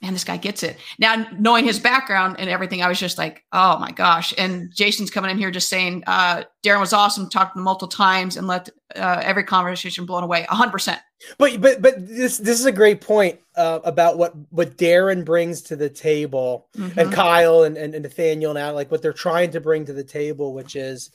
man this guy gets it. Now knowing his background and everything i was just like oh my gosh. And jason's coming in here just saying uh darren was awesome talked to him multiple times and let uh, every conversation blown away. 100% but but but this this is a great point uh, about what what darren brings to the table mm-hmm. and kyle and, and, and nathaniel now like what they're trying to bring to the table which is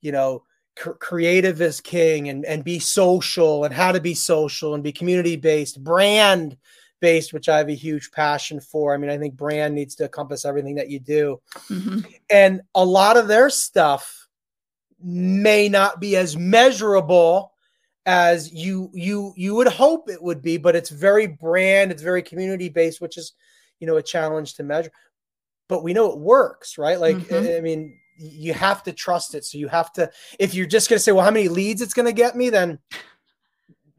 you know creative is king and, and be social and how to be social and be community based, brand based, which I have a huge passion for. I mean, I think brand needs to encompass everything that you do. Mm-hmm. And a lot of their stuff may not be as measurable as you you you would hope it would be but it's very brand it's very community based which is you know a challenge to measure but we know it works right like mm-hmm. i mean you have to trust it. So you have to, if you're just going to say, well, how many leads it's going to get me, then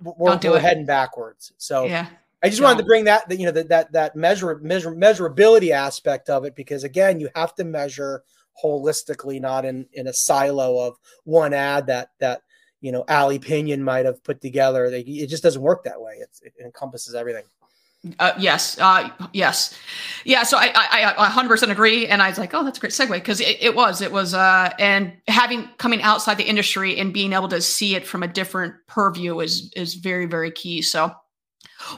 we're, we're heading backwards. So yeah. I just wanted to bring that, that you know, that, that, that measure, measure, measurability aspect of it, because again, you have to measure holistically, not in, in a silo of one ad that, that, you know, Ali Pinion might have put together. It just doesn't work that way. It's, it encompasses everything. Uh, yes, uh, yes, yeah. So I, I, I 100% agree, and I was like, oh, that's a great segue because it, it, was, it was, uh, and having coming outside the industry and being able to see it from a different purview is is very, very key. So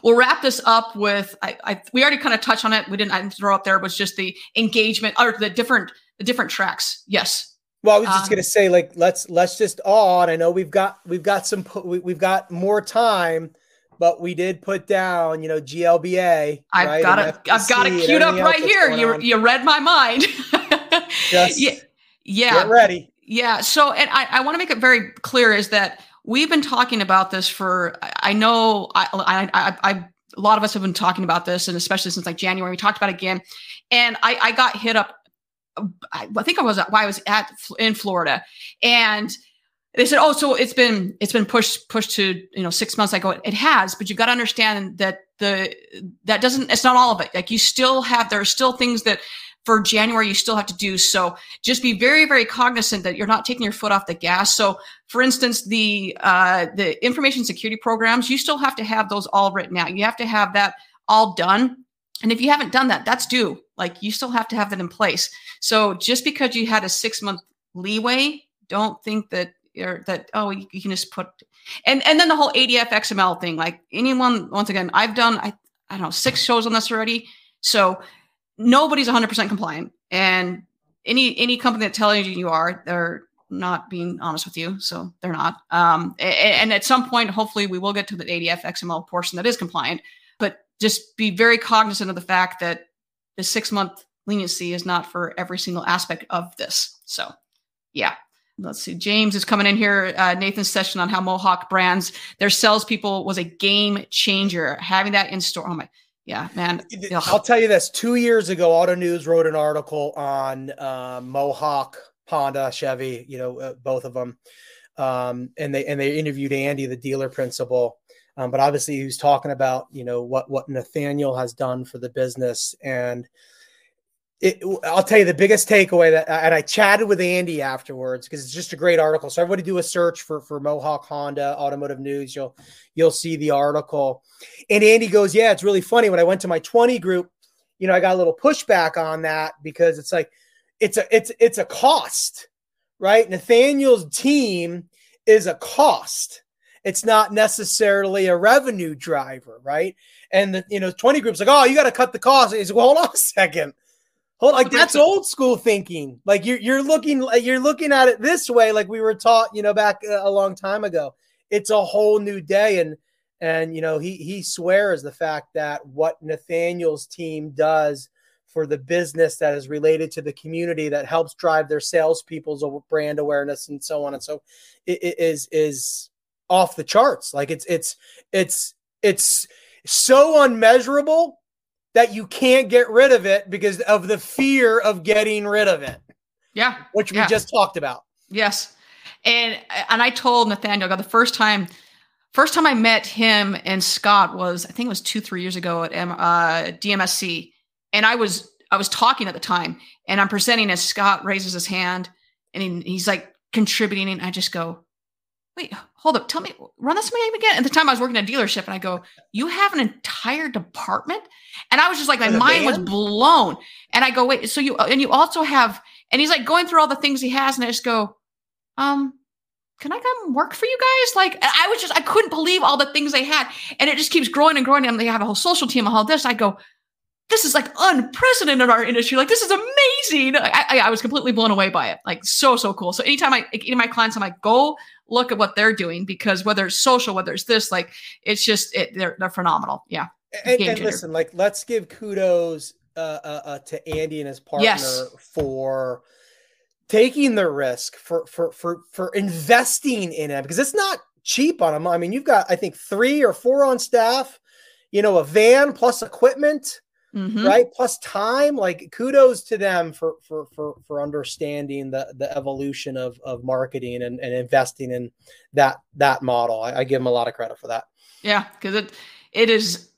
we'll wrap this up with, I, I we already kind of touched on it. We didn't I didn't throw up there was just the engagement or the different the different tracks. Yes. Well, I was just um, gonna say, like, let's let's just all, and I know we've got we've got some we've got more time but we did put down, you know, GLBA. I've right? got it. I've got it queued up right here. You you read my mind. (laughs) Just yeah, yeah. Get ready. Yeah. So, and I, I want to make it very clear is that we've been talking about this for. I know. I, I, I, I a lot of us have been talking about this, and especially since like January, we talked about it again. And I, I got hit up. I, I think I was why I was at in Florida, and they said, "Oh, so it's been it's been pushed pushed to you know six months." I go, "It has," but you've got to understand that the that doesn't it's not all of it. Like you still have there are still things that for January you still have to do. So just be very very cognizant that you're not taking your foot off the gas. So for instance, the uh, the information security programs you still have to have those all written out. You have to have that all done. And if you haven't done that, that's due. Like you still have to have that in place. So just because you had a six month leeway, don't think that or that oh you, you, can just put and and then the whole ADF XML thing. Like anyone, once again, I've done I I don't know six shows on this already, so nobody's 100 percent compliant, and any any company that tells you you are, they're not being honest with you, so they're not. Um, and, and at some point, hopefully, we will get to the ADF XML portion that is compliant, but just be very cognizant of the fact that the six month leniency is not for every single aspect of this. So, yeah. Let's see. James is coming in here. Uh, Nathan's session on how Mohawk brands their salespeople was a game changer. Having that in store. Oh my, yeah, man. Ugh. I'll tell you this. Two years ago, Auto News wrote an article on uh, Mohawk, Honda, Chevy. You know, uh, both of them, um, and they and they interviewed Andy, the dealer principal. Um, but obviously, he was talking about you know what what Nathaniel has done for the business and it, I'll tell you the biggest takeaway that, and I chatted with Andy afterwards because it's just a great article. So everybody do a search for for Mohawk Honda Automotive News. You'll you'll see the article. And Andy goes, "Yeah, it's really funny. When I went to my 20 group, you know, I got a little pushback on that because it's like it's a it's it's a cost, right? Nathaniel's team is a cost. It's not necessarily a revenue driver, right? And the you know 20 groups like, oh, you got to cut the cost. He's like, well, hold on a second Hold like that's old school thinking. Like you're you're looking you're looking at it this way, like we were taught, you know, back uh, a long time ago. It's a whole new day, and and you know he he swears the fact that what Nathaniel's team does for the business that is related to the community that helps drive their salespeople's brand awareness and so on and so it, it is is off the charts. Like it's it's it's it's so unmeasurable that you can't get rid of it because of the fear of getting rid of it. Yeah. Which we yeah. just talked about. Yes. And and I told Nathaniel the first time first time I met him and Scott was I think it was 2 3 years ago at M, uh, DMSC and I was I was talking at the time and I'm presenting as Scott raises his hand and he, he's like contributing and I just go wait, hold up, tell me, run this name again. At the time I was working at a dealership and I go, you have an entire department? And I was just like, my mind was blown. And I go, wait, so you, and you also have, and he's like going through all the things he has. And I just go, um, can I come work for you guys? Like, I was just, I couldn't believe all the things they had. And it just keeps growing and growing. And they have a whole social team, a whole this. I go, this is like unprecedented in our industry. Like, this is amazing. I, I, I was completely blown away by it. Like, so, so cool. So anytime I, any of my clients, I'm like, go look at what they're doing because whether it's social, whether it's this, like it's just it, they're they're phenomenal. Yeah. And, and listen, like let's give kudos uh, uh, uh, to Andy and his partner yes. for taking the risk for for for for investing in it because it's not cheap on them. I mean, you've got I think three or four on staff, you know, a van plus equipment mm-hmm. right? Plus time. Like kudos to them for for for for understanding the the evolution of of marketing and, and investing in that that model. I, I give them a lot of credit for that. Yeah, because it it is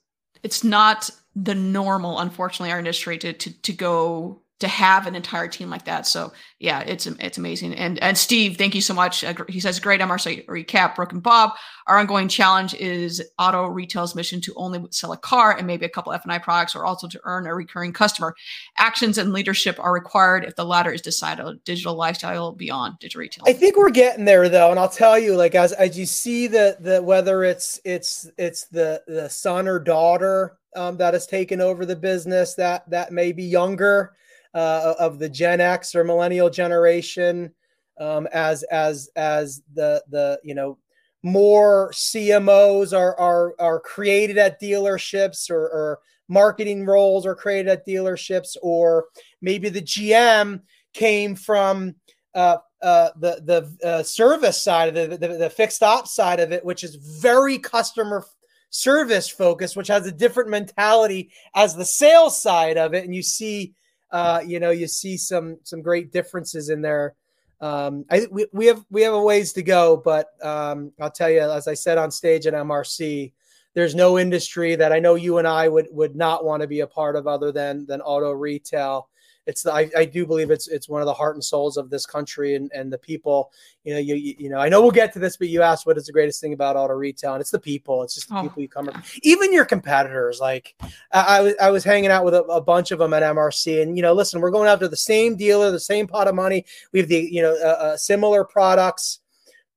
it's not the normal, unfortunately, our industry to to to go to have an entire team like that. So yeah, it's it's amazing. And and Steve, thank you so much. He says great MRC recap. Brooke and Bob, our ongoing challenge is auto retail's mission to only sell a car and maybe a couple F and I products, or also to earn a recurring customer. Actions and leadership are required if the latter is decided. Digital lifestyle beyond digital retail. I think we're getting there though, and I'll tell you, like as as you see the the whether it's it's it's the the son or daughter um, that has taken over the business that that may be younger uh, of the Gen X or millennial generation um, as as as the the you know more CMOs are are are created at dealerships or, or marketing roles are created at dealerships or maybe the GM came from uh, uh, the the uh, service side of the, the, the fixed ops side of it, which is very customer service focused, which has a different mentality as the sales side of it, and you see uh, you know, you see some some great differences in there. Um, I we, we have we have a ways to go, but um, I'll tell you, as I said on stage at MRC, there's no industry that I know you and I would would not want to be a part of other than than auto retail it's the, I, I do believe it's it's one of the heart and souls of this country and, and the people you know you, you know I know we'll get to this but you asked what is the greatest thing about auto retail and it's the people it's just the oh. people you come even your competitors like I, I, was I was hanging out with a, a, bunch of them at MRC and you know listen we're going after the same dealer the same pot of money we have the you know uh, uh, similar products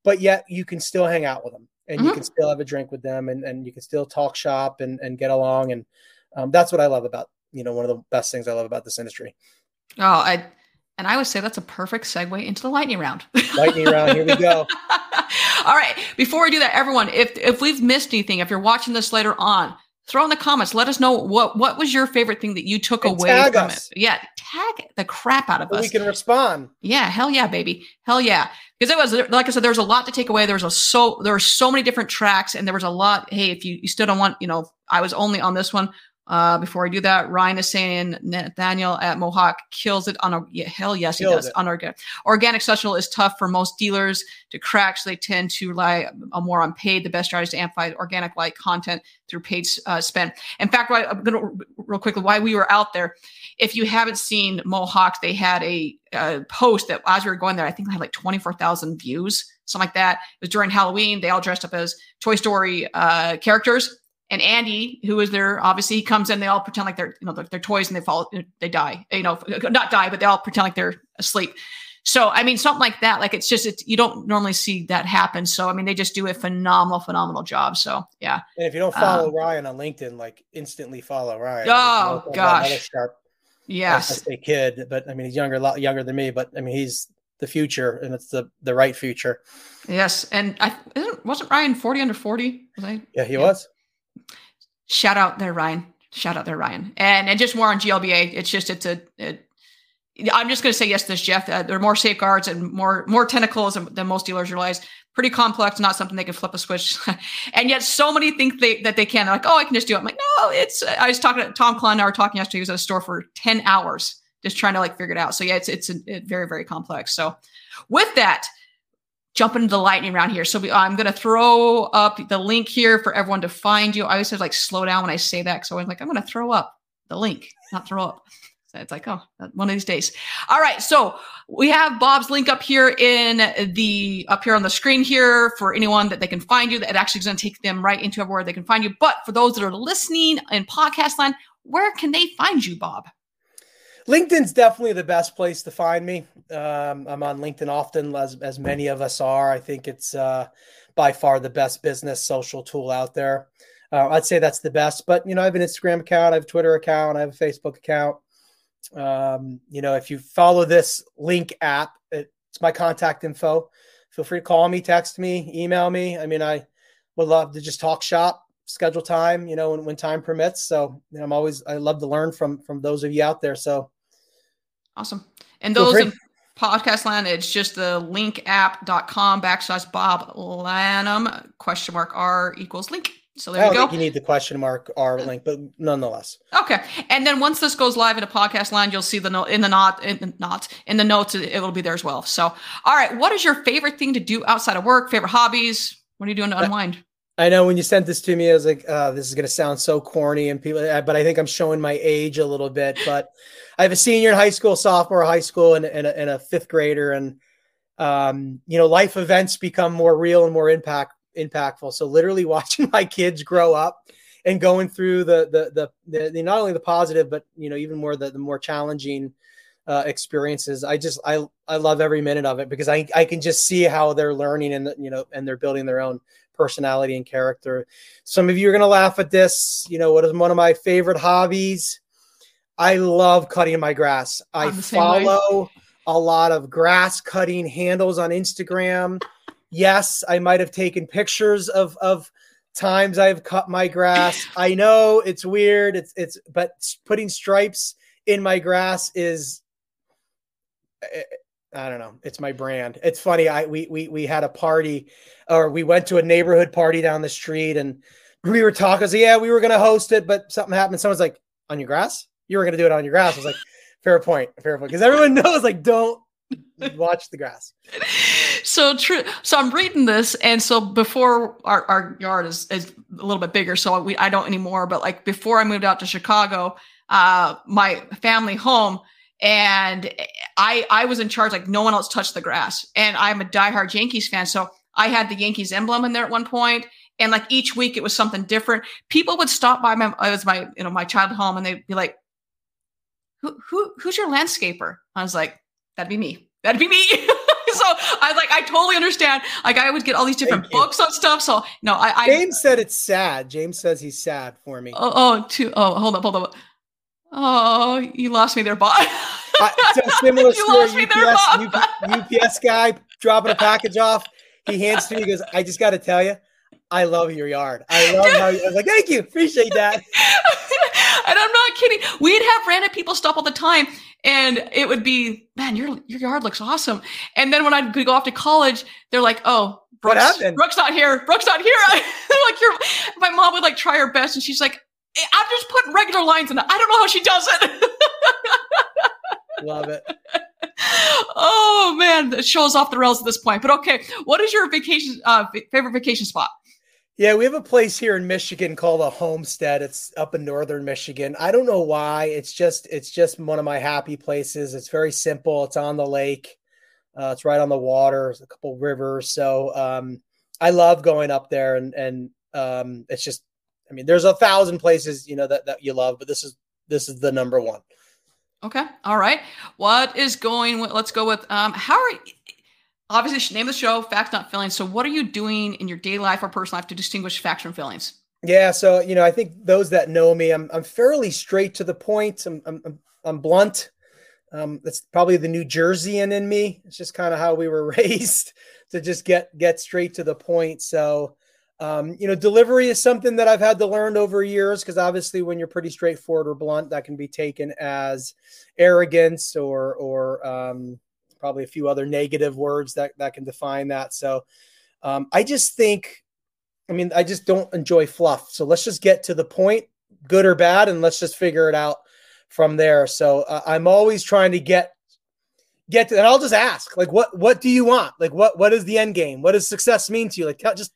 but yet you can still hang out with them and mm-hmm. you can still have a drink with them and, and you can still talk shop and, and get along. And um, that's what I love about, you know, one of the best things I love about this industry. Oh, I, and I would say that's a perfect segue into the lightning round. (laughs) lightning round, here we go. (laughs) All right. Before we do that, everyone, if if we've missed anything, if you're watching this later on, throw in the comments. Let us know what what was your favorite thing that you took and away from us. it. Yeah, tag the crap out of so us. We can respond. Yeah, hell yeah, baby, hell yeah. Because it was like I said, there was a lot to take away. There was a so there were so many different tracks, and there was a lot. Hey, if you you still don't want, you know, I was only on this one. Uh, before I do that, Ryan is saying Nathaniel at Mohawk kills it on a yeah, hell yes he does it. on organic. Organic social is tough for most dealers to crack, so they tend to rely more on paid. The best strategy to amplify organic like content through paid uh, spend. In fact, right, I'm gonna real quickly why we were out there. If you haven't seen Mohawk, they had a, a post that as we were going there, I think they had like twenty four thousand views, something like that. It was during Halloween. They all dressed up as Toy Story uh, characters and Andy, who is there, obviously he comes in. They all pretend like they're, you know, they're, they're, toys and they fall, they die. You know, not die, but they all pretend like they're asleep. So I mean, something like that. Like it's just it's, you don't normally see that happen. So I mean, they just do a phenomenal, phenomenal job. So yeah. And if you don't follow um, Ryan on LinkedIn, like instantly follow Ryan. Oh gosh. Sharp, yes. A kid, but I mean, he's younger, a lot younger than me. But I mean, he's the future, and it's the the right future. Yes, and I wasn't Ryan forty under forty. Was I? Yeah, he yeah. was. Shout out there, Ryan. Shout out there, Ryan. And and just more on GLBA. It's just it's a. I'm just going to say yes to this, Jeff. Uh, there are more safeguards and more more tentacles than, most dealers realize. Pretty complex, not something they can flip a switch. (laughs) and yet, so many think they that they can. They're like, oh, I can just do it. I'm like, no, it's. I was talking to Tom Klein I were talking yesterday. He was at a store for ten hours just trying to like figure it out. So yeah, it's it's a, very very complex. So with that, jump into the lightning round here. So we, I'm going to throw up the link here for everyone to find you. I always have like slow down when I say that. So I'm like, I'm going to throw up the link, not throw up. It's like, oh, one of these days. All right. So we have Bob's link up here in the, up here on the screen here for anyone that they can find you. That actually is going to take them right into where they can find you. But for those that are listening in podcast land, where can they find you, Bob? LinkedIn's definitely the best place to find me. Um, I'm on LinkedIn often, as as many of us are. I think it's uh, by far the best business social tool out there. Uh, I'd say that's the best. But you know, I have an Instagram account, I have a Twitter account, I have a Facebook account. Um, you know, if you follow this link app, it's my contact info. Feel free to call me, text me, email me. I mean, I would love to just talk shop, schedule time, you know, when, when time permits. So you know, I'm always I love to learn from from those of you out there. So Awesome. And those in podcast land, it's just the linkapp.com backslash Bob Lanham question mark R equals link. So there you go. you need the question mark R link, but nonetheless. Okay. And then once this goes live in a podcast land, you'll see the note in the not in the not in the notes. It will be there as well. So, all right. What is your favorite thing to do outside of work? Favorite hobbies? What are you doing to unwind? I know when you sent this to me, I was like, uh, "This is going to sound so corny," and people, but I think I'm showing my age a little bit. But I have a senior in high school, sophomore high school, and, and, a, and a fifth grader, and um, you know, life events become more real and more impact impactful. So literally (laughs) watching my kids grow up and going through the the the, the, the not only the positive, but you know, even more the, the more challenging uh, experiences. I just I I love every minute of it because I I can just see how they're learning and you know and they're building their own personality and character. Some of you are going to laugh at this. You know, what is one of my favorite hobbies? I love cutting my grass. I follow a lot of grass cutting handles on Instagram. Yes, I might have taken pictures of of times I've cut my grass. (laughs) I know it's weird. It's it's but putting stripes in my grass is eh, I don't know. It's my brand. It's funny. I we we we had a party, or we went to a neighborhood party down the street, and we were talking. So yeah, we were gonna host it, but something happened. Someone's like, "On your grass? You were gonna do it on your grass?" I was like, "Fair point, fair point," because everyone (laughs) knows like don't watch the grass. So true. So I'm reading this, and so before our, our yard is is a little bit bigger, so we I don't anymore. But like before I moved out to Chicago, uh, my family home and I I was in charge. Like no one else touched the grass, and I'm a diehard Yankees fan, so I had the Yankees emblem in there at one point, and like each week it was something different. People would stop by my it was my you know my childhood home, and they'd be like, "Who who who's your landscaper?" I was like, "That'd be me. That'd be me." (laughs) so I like I totally understand. Like I would get all these different books on stuff. So no, I, I James said it's sad. James says he's sad for me. Oh, oh, two, oh, hold up, hold up. Oh, you lost me there, Bob. uh, so similar (laughs) you story. Lost me UPS, there, Bob. UPS guy dropping a package off. He hands to me. He goes, "I just got to tell you, I love your yard. I love how you, I was like, thank you, appreciate that. (laughs) and I'm not kidding. We'd have random people stop all the time, and it would be, man, your your yard looks awesome. And then when I'd go off to college, they're like, oh, Brooks, what happened? Brooks not here. Brooks not here. (laughs) like your, my mom would like try her best, and she's like, I'm just putting regular lines in it. I don't know how she does it. Love it. (laughs) Oh man, it shows off the rails at this point. But okay, what is your vacation uh, favorite vacation spot? Yeah, we have a place here in Michigan called a homestead. It's up in northern Michigan. I don't know why. It's just it's just one of my happy places. It's very simple. It's on the lake. Uh, it's right on the water. A couple rivers. So um, I love going up there, and and um, it's just. I mean, there's a thousand places you know that that you love, but this is this is the number one. Okay. All right. What is going? Let's go with um. How are obviously name the show facts not feelings. So what are you doing in your daily life or personal life to distinguish facts from feelings? Yeah so you know i think those that know me i'm, I'm fairly straight to the point. I'm, I'm, I'm blunt. Um, that's probably the new jerseyan in me. It's just kind of how we were (laughs) raised to just get get straight to the point. So um, you know delivery is something that i've had to learn over years because obviously when you're pretty straightforward or blunt that can be taken as arrogance or or um, probably a few other negative words that that can define that. So um, I just think, I mean, I just don't enjoy fluff. So let's just get to the point, good or bad, and let's just figure it out from there. So uh, I'm always trying to get get to, and I'll just ask, like, what what do you want? Like, what what is the end game? What does success mean to you? Like, just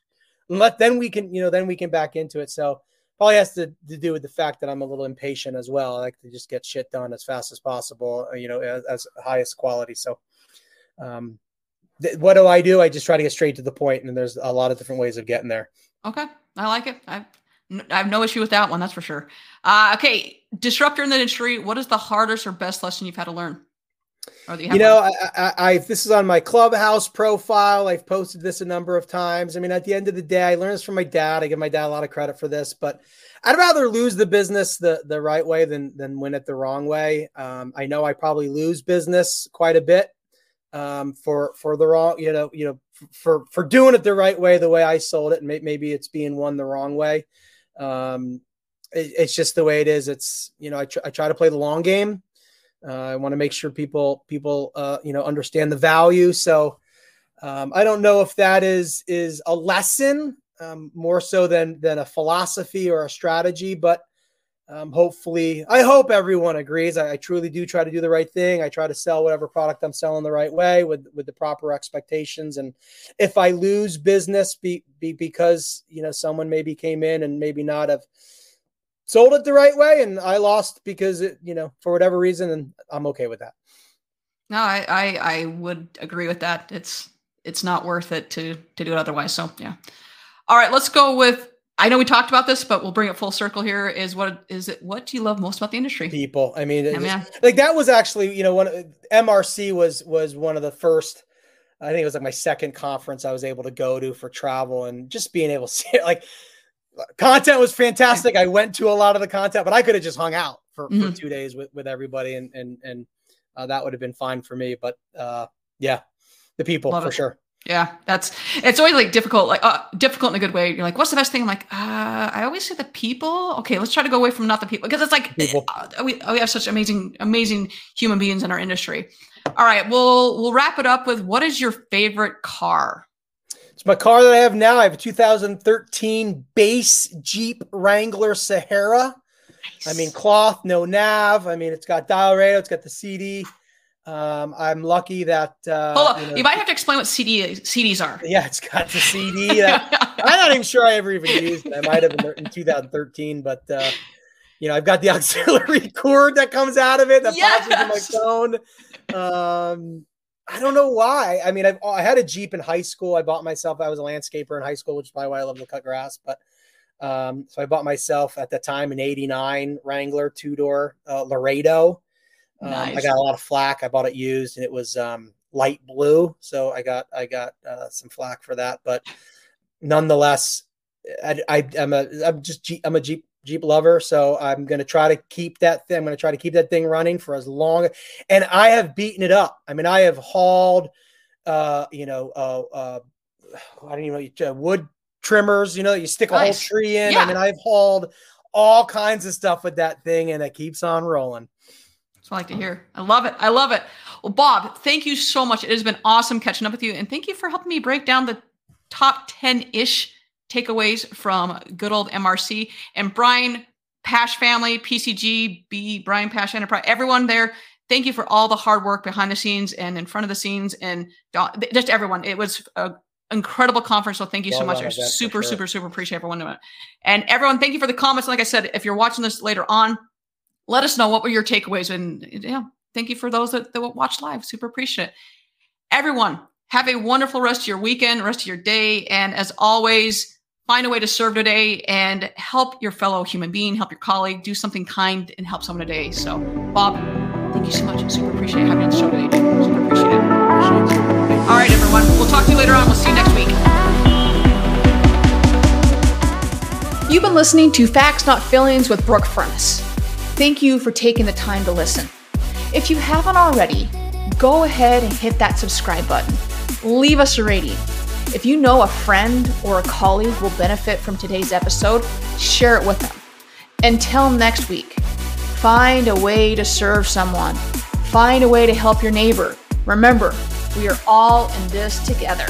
let then we can you know then we can back into it. So probably has to, to do with the fact that I'm a little impatient as well. I like to just get shit done as fast as possible, you know, as, as highest quality. So um, th- what do I do? I just try to get straight to the point, and there's a lot of different ways of getting there. Okay, I like it. I, I have no issue with that one. That's for sure. Uh, okay, disruptor in the industry. What is the hardest or best lesson you've had to learn? Or you, you know, I, I, I, this is on my clubhouse profile. I've posted this a number of times. I mean, at the end of the day, I learned this from my dad. I give my dad a lot of credit for this, but I'd rather lose the business the the right way than than win it the wrong way. Um, I know I probably lose business quite a bit um, for for the wrong, you know, you know, for for doing it the right way, the way I sold it, and may, maybe it's being won the wrong way. Um, it, it's just the way it is. It's you know, I, tr- I try to play the long game. Uh, I want to make sure people people uh, you know understand the value. So um, I don't know if that is is a lesson um, more so than than a philosophy or a strategy, but um, hopefully, I hope everyone agrees. I, I, truly do try to do the right thing. I try to sell whatever product I'm selling the right way with with the proper expectations. And if I lose business, be, be because you know someone maybe came in and maybe not have sold it the right way, and I lost because it you know for whatever reason, and I'm okay with that. No, I I, I would agree with that. It's it's not worth it to to do it otherwise. So yeah. All right, let's go with I know we talked about this, but we'll bring it full circle here. Is what is it? What do you love most about the industry? People. I mean, yeah, like that was actually, you know, one MRC was was one of the first. I think it was like my second conference I was able to go to for travel and just being able to (laughs) see it. Like, content was fantastic. I went to a lot of the content, but I could have just hung out for, mm-hmm. for two days with with everybody, and and and uh, that would have been fine for me. But uh, yeah, the people love for it. sure. Yeah, that's it's always like difficult, like uh, difficult in a good way. You're like, what's the best thing? I'm like, uh, I always say the people. Okay, let's try to go away from not the people because it's like uh, we, we have such amazing, amazing human beings in our industry. All right, we'll we'll wrap it up with what is your favorite car? It's my car that I have now. I have a 2013 base Jeep Wrangler Sahara. Nice. I mean, cloth, no nav. I mean, it's got dial radio, it's got the CD. Um, I'm lucky that. Uh, Hold on. You, know, you, might have to explain what CD CDs are. Yeah, it's got the CD. That, (laughs) I'm not even sure I ever even used it. I might have in, in 2013, but uh, you know, I've got the (laughs) auxiliary cord that comes out of it that yes! pops into my phone. Um, I don't know why. I mean, I've, I had a Jeep in high school. I bought myself. I was a landscaper in high school, which is probably why I love to cut grass. But um, so I bought myself at the time an '89 Wrangler two door uh, Laredo. Um, nice. I got a lot of flack. I bought it used, and it was um, light blue. So I got I got uh, some flack for that, but nonetheless, I, I am a I'm just Jeep, I'm a Jeep Jeep lover, so I'm going to try to keep that. Thing, I'm going to try to keep that thing running for as long. And I have beaten it up. I mean, I have hauled, uh, you know, uh, uh, I don't even know uh, wood trimmers. You know, you stick a nice. whole tree in. Yeah. I mean, I've hauled all kinds of stuff with that thing, and it keeps on rolling. That's what I like to hear. I love it. I love it. Well, Bob, thank you so much. It has been awesome catching up with you, and thank you for helping me break down the top ten ish takeaways from good old MRC and Brian Pasch family, PCG, B, Brian Pasch Enterprise, everyone there. Thank you for all the hard work behind the scenes and in front of the scenes and just everyone. It was a incredible conference. So thank you well, so much. I super, sure. super, super appreciate everyone doing it. And everyone, thank you for the comments. Like I said, if you're watching this later on, let us know what were your takeaways. And yeah, thank you for those that, that watch live. Super appreciate it. Everyone, have a wonderful rest of your weekend, rest of your day. And as always, find a way to serve today and help your fellow human being, help your colleague, do something kind and help someone today. So, Bob, thank you so much. Super appreciate having you on the show today. Super appreciate it. All right, everyone. We'll talk to you later on. We'll see you next week. You've been listening to Facts Not Feelings with Brooke Furness. Thank you for taking the time to listen. If you haven't already, go ahead and hit that subscribe button. Leave us a rating if you know a friend or a colleague will benefit from today's episode, share it with them. Until next week, find a way to serve someone, find a way to help your neighbor. Remember, we are all in this together.